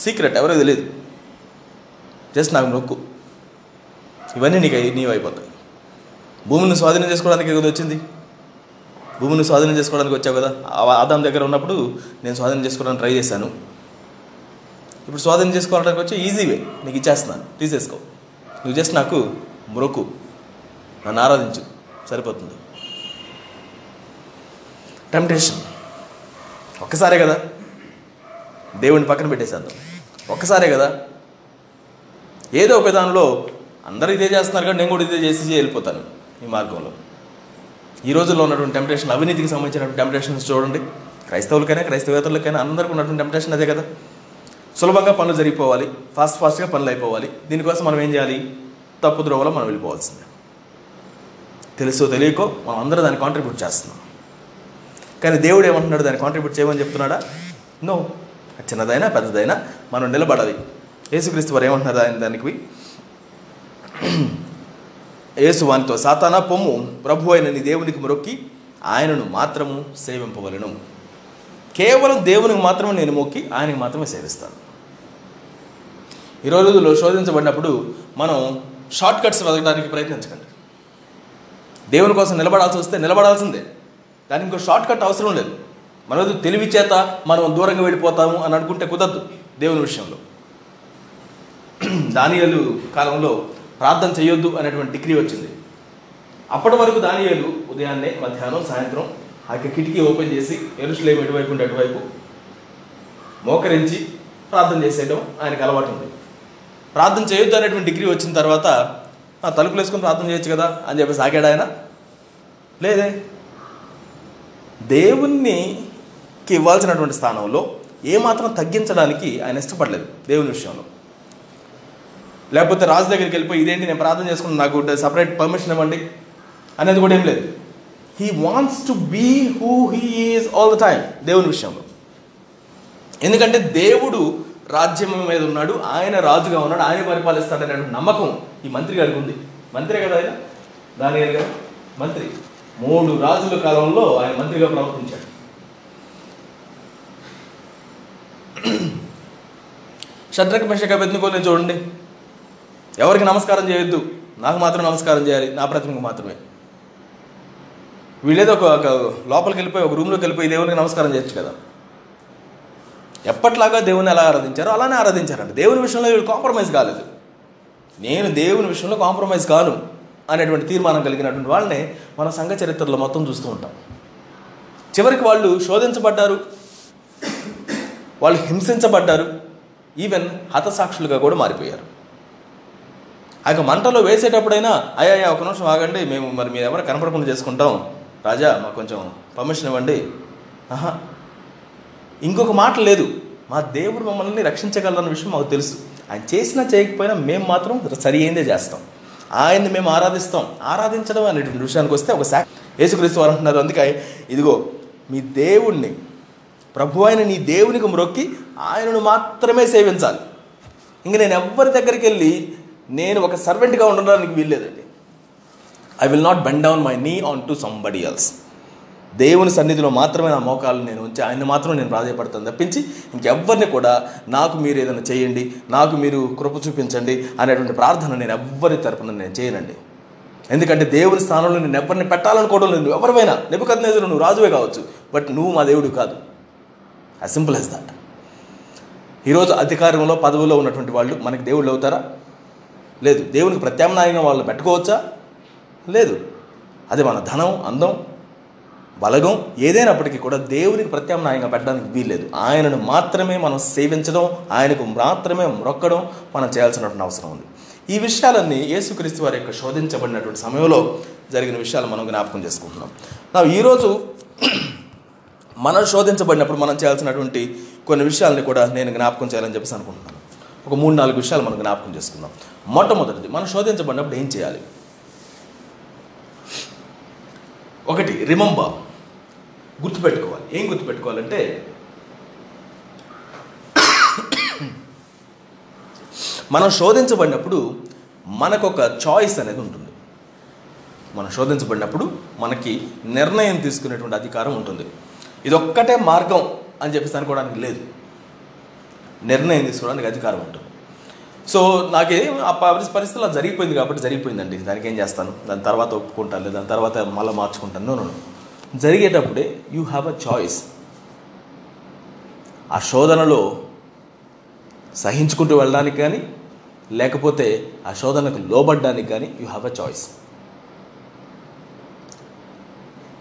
సీక్రెట్ ఎవరో తెలియదు జస్ట్ నాకు నొక్కు. ఇవన్నీ నీకు నీవు అయిపోతాయి. భూమిని స్వాధీనం చేసుకోవడానికి కదా వచ్చింది? భూమిని స్వాధీనం చేసుకోవడానికి వచ్చావు కదా? ఆ- ఆదాం దగ్గర ఉన్నప్పుడు నేను స్వాధీనం చేసుకోవడానికి ట్రై చేశాను. ఇప్పుడు స్వాధీనం చేసుకోవడానికి వచ్చి ఈజీ వే. నీకు ఇచ్చేస్తున్నాను. తీసేసుకో. నువ్వు జస్ట్ నాకు మొరకు నన్ను ఆరాధించు. సరిపోతుంది. టెంప్టేషన్. ఒక్కసారే కదా? దేవుని పక్కన పెట్టేసేద్దాం ఒక్కసారే కదా. ఏదో ఒక దానిలో అందరూ ఇదే చేస్తున్నారు కానీ నేను కూడా ఇదే చేసి వెళ్ళిపోతాను ఈ మార్గంలో. ఈ రోజుల్లో ఉన్నటువంటి టెంప్టేషన్ అవినీతికి సంబంధించినటువంటి టెంప్టేషన్స్ చూడండి. క్రైస్తవులకైనా క్రైస్తవేతరులకైనా అందరికీ ఉన్నటువంటి టెంప్టేషన్ అదే కదా. సులభంగా పనులు జరిగిపోవాలి. ఫాస్ట్ ఫాస్ట్గా పనులు అయిపోవాలి. దీనికోసం మనం ఏం చేయాలి? తప్పు ద్రోవలో మనం వెళ్ళిపోవాల్సిందే. తెలుసో తెలియకో మనం అందరూ దాన్ని కాంట్రిబ్యూట్ చేస్తున్నాం. కానీ దేవుడు ఏమంటున్నాడు? దాన్ని కాంట్రిబ్యూట్ చేయమని చెప్తున్నాడా? నో చిన్నదైనా పెద్దదైనా మనం నిలబడాలి. యేసుక్రీస్తు వారు ఏమంటున్నారు ఆయన దానికి? యేసు వానితో సాతానా పొమ్ము ప్రభు అయిన నీ దేవునికి మొక్కి ఆయనను మాత్రము సేవింపవలను. కేవలం దేవునికి మాత్రమే నేను మొక్కి ఆయనకి మాత్రమే సేవిస్తాను. ఈ రోజుల్లో శోధించబడినప్పుడు మనం షార్ట్ కట్స్ వెతకడానికి ప్రయత్నించకండి. దేవుని కోసం నిలబడాల్సి వస్తే నిలబడాల్సిందే. దానికి ఇంకో షార్ట్ కట్ అవసరం లేదు. మనదు తెలివి చేత మనం దూరంగా వెళ్ళిపోతాము అని అనుకుంటే కుదరదు దేవుని విషయంలో. దానియలు కాలంలో ప్రార్థన చేయొద్దు అనేటువంటి డిగ్రీ వచ్చింది. అప్పటి వరకు దానియలు ఉదయాన్నే మధ్యాహ్నం సాయంత్రం ఆ యొక్క కిటికీ ఓపెన్ చేసి ఎరుసలేం ఎటువైపు ఉంటే అటువైపు మోకరించి ప్రార్థన చేసేయడం ఆయనకు అలవాటు ఉంది. ప్రార్థన చేయొద్దు అనేటువంటి డిగ్రీ వచ్చిన తర్వాత "ఆ, తలుపులు వేసుకొని ప్రార్థన చేయొచ్చు కదా అని చెప్పేసి ఆగాడు ఆయన. లేదే. దేవునికి ఇవ్వాల్సినటువంటి స్థానంలో ఏమాత్రం తగ్గించడానికి ఆయన ఇష్టపడలేదు దేవుని విషయంలో. లేకపోతే రాజు దగ్గరికి వెళ్ళిపోయి ఇదేంటి నేను ప్రార్థన చేసుకుని నాకు సపరేట్ పర్మిషన్ ఇవ్వండి. అనేది కూడా ఏం లేదు. He wants to be who he is all the time దేవుని విషయంలో. ఎందుకంటే దేవుడు రాజ్యం మీద ఉన్నాడు ఆయన రాజుగా ఉన్నాడు ఆయన పరిపాలిస్తాడనే నమ్మకం ఈ మంత్రి గారికి ఉంది. మంత్రి కదా ఆయన? దాని గారు. మంత్రి. మూడు రాజుల కాలంలో ఆయన మంత్రిగా ప్రవర్తించాడు. షడ్రక్ మెషక బెత్నుకోని చూడండి. ఎవరికి నమస్కారం చేయొద్దు. నాకు మాత్రం నమస్కారం చేయాలి. నా ప్రతిమకు మాత్రమే. వీళ్ళేదో ఒక ఒక లోపలికి వెళ్ళిపోయి ఒక రూమ్లోకి వెళ్ళిపోయి దేవునికి నమస్కారం చేయొచ్చు కదా. ఎప్పట్లాగా దేవుని ఎలా ఆరాధించారో అలానే ఆరాధించారంట. దేవుని విషయంలో వీళ్ళు కాంప్రమైజ్ కాలేదు. నేను దేవుని విషయంలో కాంప్రమైజ్ కాను అనేటువంటి తీర్మానం కలిగినటువంటి వాళ్ళని మన సంఘ చరిత్రలో మొత్తం చూస్తూ ఉంటాం. చివరికి వాళ్ళు శోధించబడ్డారు. వాళ్ళు హింసించబడ్డారు. ఈవెన్ హతసాక్షులుగా కూడా మారిపోయారు. ఆ యొక్క మంటలో వేసేటప్పుడైనా అయ్యా ఒక నిమిషం ఆగండి మేము మరి మీరు ఎవరు కనపడకుండా చేసుకుంటాం. రాజా మాకు కొంచెం పర్మిషన్ ఇవ్వండి. ఆహా. ఇంకొక మాట లేదు. మా దేవుడు మమ్మల్ని రక్షించగలరన్న విషయం మాకు తెలుసు. ఆయన చేసినా చేయకపోయినా మేము మాత్రం సరి అయిందే చేస్తాం. ఆయన్ని మేము ఆరాధిస్తాం. ఆరాధించడం అనేటువంటి విషయానికి వస్తే ఒక శాఖ యేసుక్రీస్తు వారు అంటున్నారు. అందుకే ఇదిగో మీ దేవుణ్ణి ప్రభు అయిన నీ దేవునికి మ్రొక్కి ఆయనను మాత్రమే సేవించాలి. ఇంక నేను ఎవరి దగ్గరికి వెళ్ళి నేను ఒక సర్వెంట్గా ఉండడానికి వీల్లేదండి. I will not bend down my knee on to somebody else దేవుని సన్నిధిలో మాత్రమే నా మోకాలు నేను ఉంచి ఆయన మాత్రం నేను ప్రాధాయపడతాను తప్పించి ఇంకెవ్వరిని కూడా నాకు మీరు ఏదైనా చేయండి నాకు మీరు కృప చూపించండి అనేటువంటి ప్రార్థన నేను ఎవ్వరి తరపున నేను చేయనండి. ఎందుకంటే దేవుని స్థానంలో నేను ఎవరిని పెట్టాలనుకోవడం లేదు. ఎవరివైనా. నెప్పుకద్నేజరు నువ్వు రాజువే కావచ్చు. బట్ నువ్వు మా దేవుడు కాదు. యాజ్ సింపుల్ యాజ్ దట్ ఈరోజు అధికారంలో పదవుల్లో ఉన్నటువంటి వాళ్ళు మనకి దేవుళ్ళు అవుతారా? లేదు. దేవునికి ప్రత్యామ్నాయంగా వాళ్ళు పెట్టుకోవచ్చా? లేదు. అది మన ధనం అందం బలగం ఏదైనప్పటికీ కూడా దేవునికి ప్రత్యామ్నాయంగా పెట్టడానికి వీల్లేదు. ఆయనను మాత్రమే మనం సేవించడం ఆయనకు మాత్రమే మొక్కడం మనం చేయాల్సినటువంటి అవసరం ఉంది. ఈ విషయాలన్నీ యేసుక్రీస్తు వారి యొక్క శోధించబడినటువంటి సమయంలో జరిగిన విషయాలు మనం జ్ఞాపకం చేసుకుంటున్నాం. నా ఈరోజు మనం శోధించబడినప్పుడు మనం చేయాల్సినటువంటి కొన్ని విషయాలని కూడా నేను జ్ఞాపకం చేయాలని చెప్పేసి అనుకుంటున్నాను. ఒక మూడు నాలుగు విషయాలు మనం జ్ఞాపకం చేసుకుందాం. మొట్టమొదటిది మనం శోధించబడినప్పుడు ఏం చేయాలి? ఒకటి రిమంబర్ గుర్తుపెట్టుకోవాలి. ఏం గుర్తుపెట్టుకోవాలంటే మనం శోధించబడినప్పుడు మనకొక చాయిస్ అనేది ఉంటుంది. మనం శోధించబడినప్పుడు మనకి నిర్ణయం తీసుకునేటువంటి అధికారం ఉంటుంది. ఇదొక్కటే మార్గం అని చెప్పేసి అనుకోవడానికి లేదు. నిర్ణయం తీసుకోవడానికి అధికారం ఉంటుంది. సో నాకే ఆ పరి- పరిస్థితులు అలా జరిగిపోయింది కాబట్టి జరిగిపోయిందండి. దానికి ఏం చేస్తాను? దాని తర్వాత ఒప్పుకుంటాను దాని తర్వాత మళ్ళీ మార్చుకుంటాను. నో. జరిగేటప్పుడే యూ హ్యావ్ అ చాయిస్ ఆ శోధనలో సహించుకుంటూ వెళ్ళడానికి కానీ లేకపోతే ఆ శోధనకు లోబడ్డానికి కానీ యూ హ్యావ్ అ చాయిస్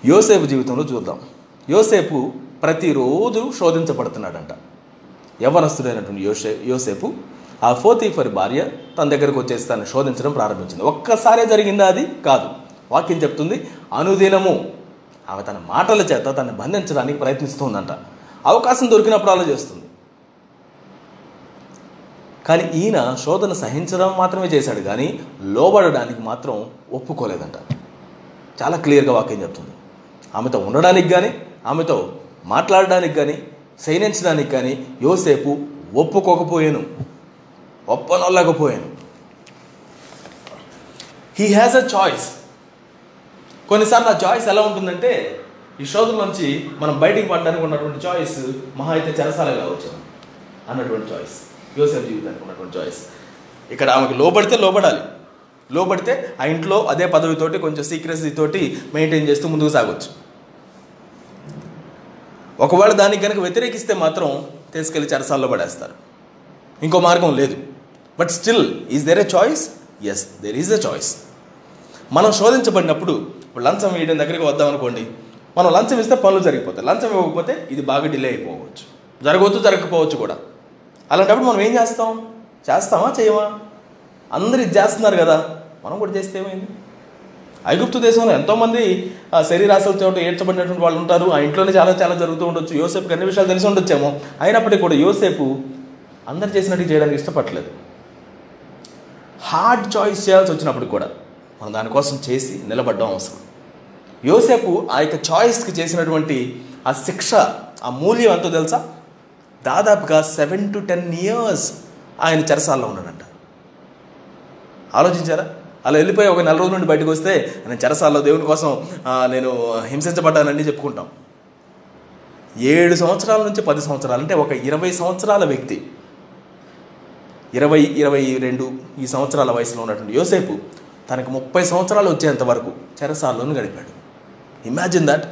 యోసేపు జీవితంలో చూద్దాం. యోసేపు ప్రతిరోజు శోధించబడుతున్నాడంట. యవనస్తుడైనటువంటి యోసే యోసేపు ఆ ఫోతీఫర్ భార్య తన దగ్గరకు వచ్చేసి తను శోధించడం ప్రారంభించింది. ఒక్కసారే జరిగిందా అది? కాదు. వాక్యం చెప్తుంది అనుదినము ఆమె తన మాటల చేత తనని బంధించడానికి ప్రయత్నిస్తుందంట. అవకాశం దొరికినప్పుడు అలా చేస్తుంది కానీ ఈయన శోధన సహించడం మాత్రమే చేశాడు కానీ లోబడడానికి మాత్రం ఒప్పుకోలేదంట. చాలా క్లియర్గా వాక్యం చెప్తుంది. ఆమెతో ఉండడానికి కానీ ఆమెతో మాట్లాడడానికి కానీ శయనించడానికి కానీ యోసేపు ఒప్పుకోకపోయాను. ఒప్పనొల్లకపోయాను. హీ హ్యాస్ అ చాయిస్ కొన్నిసార్లు ఆ చాయిస్ ఎలా ఉంటుందంటే ఈ శోధన నుంచి మనం బయటికి పడడానికి ఉన్నటువంటి చాయిస్ మహా అయితే చెరసాలగా కావచ్చు అన్నటువంటి చాయిస్ యోసేపు జీవితానికి ఉన్నటువంటి చాయిస్ ఇక్కడ ఆమెకు లోబడితే లోబడాలి. లోబడితే ఆ ఇంట్లో అదే పదవితోటి కొంచెం సీక్రెసీ తోటి మెయింటైన్ చేస్తూ ముందుకు సాగొచ్చు. ఒకవేళ దానికి కనుక వ్యతిరేకిస్తే మాత్రం తీసుకెళ్ళి చెరసాల్లో పడేస్తారు. ఇంకో మార్గం లేదు. But still is there a choice yes there is a choice మనం శోధించబడినప్పుడు లంచం వేయడం దగ్గరికి వద్దాం అనుకోండి. మనం లంచం ఇస్తే పనులు జరిగిపోతాయి. లంచం ఇవ్వకపోతే ఇది బాగా డిలే అయిపోవచ్చు. జరగవచ్చు జరగకపోవచ్చు కూడా. అలాంటప్పుడు మనం ఏం చేస్తాం? చేస్తామా? చేయమా? అందరు ఇది చేస్తున్నారు కదా. మనం కూడా చేస్తే ఏమైంది? ఐగుప్తు దేశంలో ఎంతోమంది ఆ, శరీరాశల చోట ఏడ్చబడినటువంటి వాళ్ళు ఉంటారు. ఆ ఇంట్లోనే చాలా చాలా జరుగుతూ ఉండొచ్చు. యోసేపుకి అన్ని విషయాలు తెలిసి ఉండొచ్చేమో. అయినప్పటికీ కూడా యోసేపు అందరు చేసినట్టు చేయడానికి ఇష్టపడలేదు. హార్డ్ చాయిస్ చేయాల్సి వచ్చినప్పుడు కూడా మనం దానికోసం చేసి నిలబడడం అవసరం. యోసేపు ఆ యొక్క చాయిస్కి చేసినటువంటి ఆ శిక్ష ఆ మూల్యం ఎంతో తెలుసా? దాదాపుగా సెవెన్ టు టెన్ ఇయర్స్ ఆయన చెరసాల్లో ఉన్నాడంట. ఆలోచించారా? అలా వెళ్ళిపోయి ఒక నెల రోజుల నుండి బయటకు వస్తే నేను చెరసాల్లో దేవుని కోసం నేను హింసించబడ్డానని చెప్పుకుంటాం. ఏడు సంవత్సరాల నుంచి పది సంవత్సరాలు అంటే ఒక ఇరవై సంవత్సరాల వ్యక్తి. ఇరవై ఇరవై రెండు ఈ సంవత్సరాల వయసులో ఉన్నటువంటి యోసేపు తనకు ముప్పై సంవత్సరాలు వచ్చేంత వరకు చెరసాల్లోనే గడిపాడు. ఇమాజిన్ దట్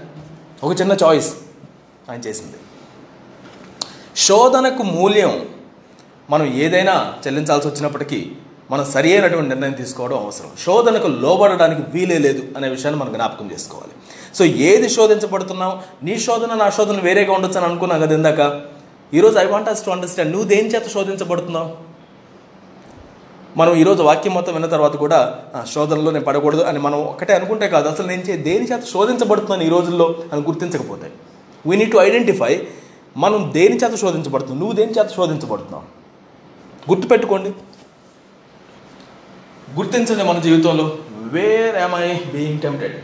ఒక చిన్న చాయిస్ ఆయన చేసింది. శోధనకు మూల్యం మనం ఏదైనా చెల్లించాల్సి వచ్చినప్పటికీ మనం సరి అయినటువంటి నిర్ణయం తీసుకోవడం అవసరం. శోధనకు లోబడడానికి వీలే లేదు అనే విషయాన్ని మనం జ్ఞాపకం చేసుకోవాలి. సో ఏది శోధించబడుతున్నావు? నీ శోధన నా శోధన వేరేగా ఉండొచ్చు అని అనుకున్నాం కదా ఇందాక? ఈరోజు I want us to understand నువ్వు దేని చేత శోధించబడుతున్నావు? మనం ఈరోజు వాక్యం మొత్తం విన్న తర్వాత కూడా ఆ, శోధనలో నేను పడకూడదు అని మనం ఒకటే అనుకుంటే కాదు. అసలు నేను దేని చేత శోధించబడుతున్నాను ఈ రోజుల్లో అని గుర్తించకపోతే? వీ నీడ్ టు ఐడెంటిఫై మనం దేని చేత శోధించబడుతున్నాం నువ్వు దేని చేత శోధించబడుతున్నావు? గుర్తుపెట్టుకోండి. గుర్తించండి మన జీవితంలో. Where am I being tempted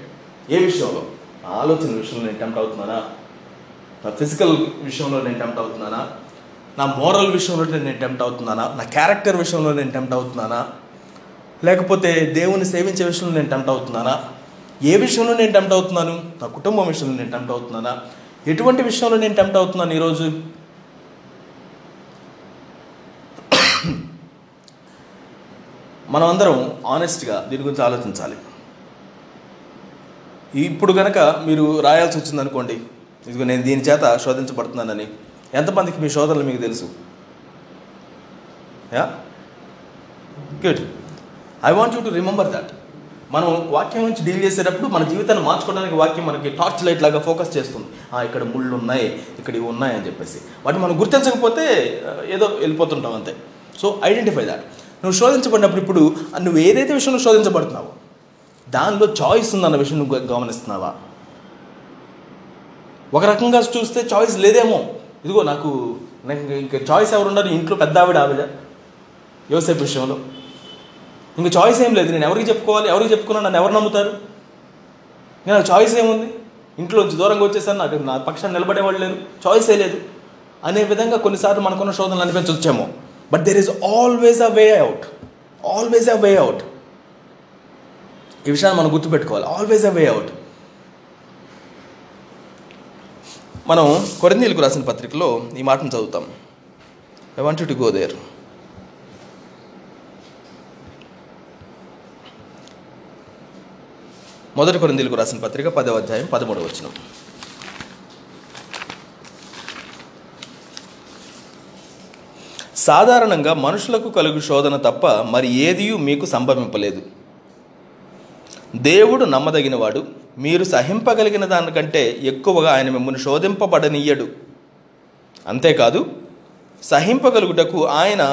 ఏ విషయంలో? ఆలోచన విషయంలో నేను టెంప్ట్ అవుతున్నానా? నా ఫిజికల్ విషయంలో నేను టెంప్ట్ అవుతున్నానా? నా మోరల్ విషయంలో నేను టెంప్ట్ అవుతున్నానా? నా క్యారెక్టర్ విషయంలో నేను టెంప్ట్ అవుతున్నానా? లేకపోతే దేవుని సేవించే విషయంలో నేను టెంప్ట్ అవుతున్నానా? ఏ విషయంలో నేను టెంప్ట్ అవుతున్నాను? నా కుటుంబం విషయంలో నేను టెంప్ట్ అవుతున్నానా? ఎటువంటి విషయంలో నేను టెంప్ట్ అవుతున్నాను ఈరోజు? మనం అందరం ఆనెస్ట్గా దీని గురించి ఆలోచించాలి. ఇప్పుడు కనుక మీరు రాయాల్సి వచ్చిందనుకోండి ఇదిగో నేను దీని చేత శోధించబడుతున్నానని ఎంతమందికి మీ శోధనలు మీకు తెలుసు? Yeah? Good I want you to remember that మనం వాక్యం నుంచి డీల్ చేసేటప్పుడు మన జీవితాన్ని మార్చుకోవడానికి వాక్యం మనకి టార్చ్ లైట్ లాగా ఫోకస్ చేస్తుంది. ఇక్కడ ముళ్ళు ఉన్నాయి ఇక్కడ ఇవి ఉన్నాయి అని చెప్పేసి. వాటిని మనం గుర్తించకపోతే ఏదో వెళ్ళిపోతుంటాం అంతే. సో ఐడెంటిఫై దాట్ నువ్వు శోధించబడినప్పుడు ఇప్పుడు నువ్వు ఏదైతే విషయంలో శోధించబడుతున్నావో దానిలో చాయిస్ ఉందన్న విషయం నువ్వు గమనిస్తున్నావా? ఒక రకంగా చూస్తే చాయిస్ లేదేమో. ఇదిగో నాకు నాకు ఇంకా చాయిస్ ఎవరు ఇంట్లో పెద్ద ఆవిడ ఆవిడ యోసేపు విషయంలో. ఇంక చాయిస్ ఏం లేదు నేను ఎవరికి చెప్పుకోవాలి ఎవరికి చెప్పుకున్నా నన్ను ఎవరు నమ్ముతారు? నేను నాకు చాయిస్ ఏముంది? ఇంట్లోంచి దూరంగా వచ్చేసాను నాకు నా పక్షాన్ని నిలబడేవాళ్ళు లేరు చాయిసే లేదు. అనే విధంగా కొన్నిసార్లు మనకున్న శోధనలు అనిపించవచ్చేమో but there is always a way out always a way out ఈ విషయాన్ని మనం గుర్తుపెట్టుకోవాలి. ఆల్వేస్ అ వే అవుట్ మనం కొరందీలకు రాసిన పత్రికలో ఈ మాటను చదువుతాం. I want to go there మొదటి కొరందీలకు రాసిన పత్రిక పదవ అధ్యాయం పదమూడవ వచ్చినాం సాధారణంగా మనుషులకు కలుగు శోధన తప్ప మరి ఏదియూ మీకు సంభవింపలేదు. దేవుడు నమ్మదగినవాడు. మీరు సహింపగలిగిన దానికంటే ఎక్కువగా ఆయన మిమ్మల్ని శోధింపబడనీయడు. అంతేకాదు సహింపగలుగుటకు ఆయన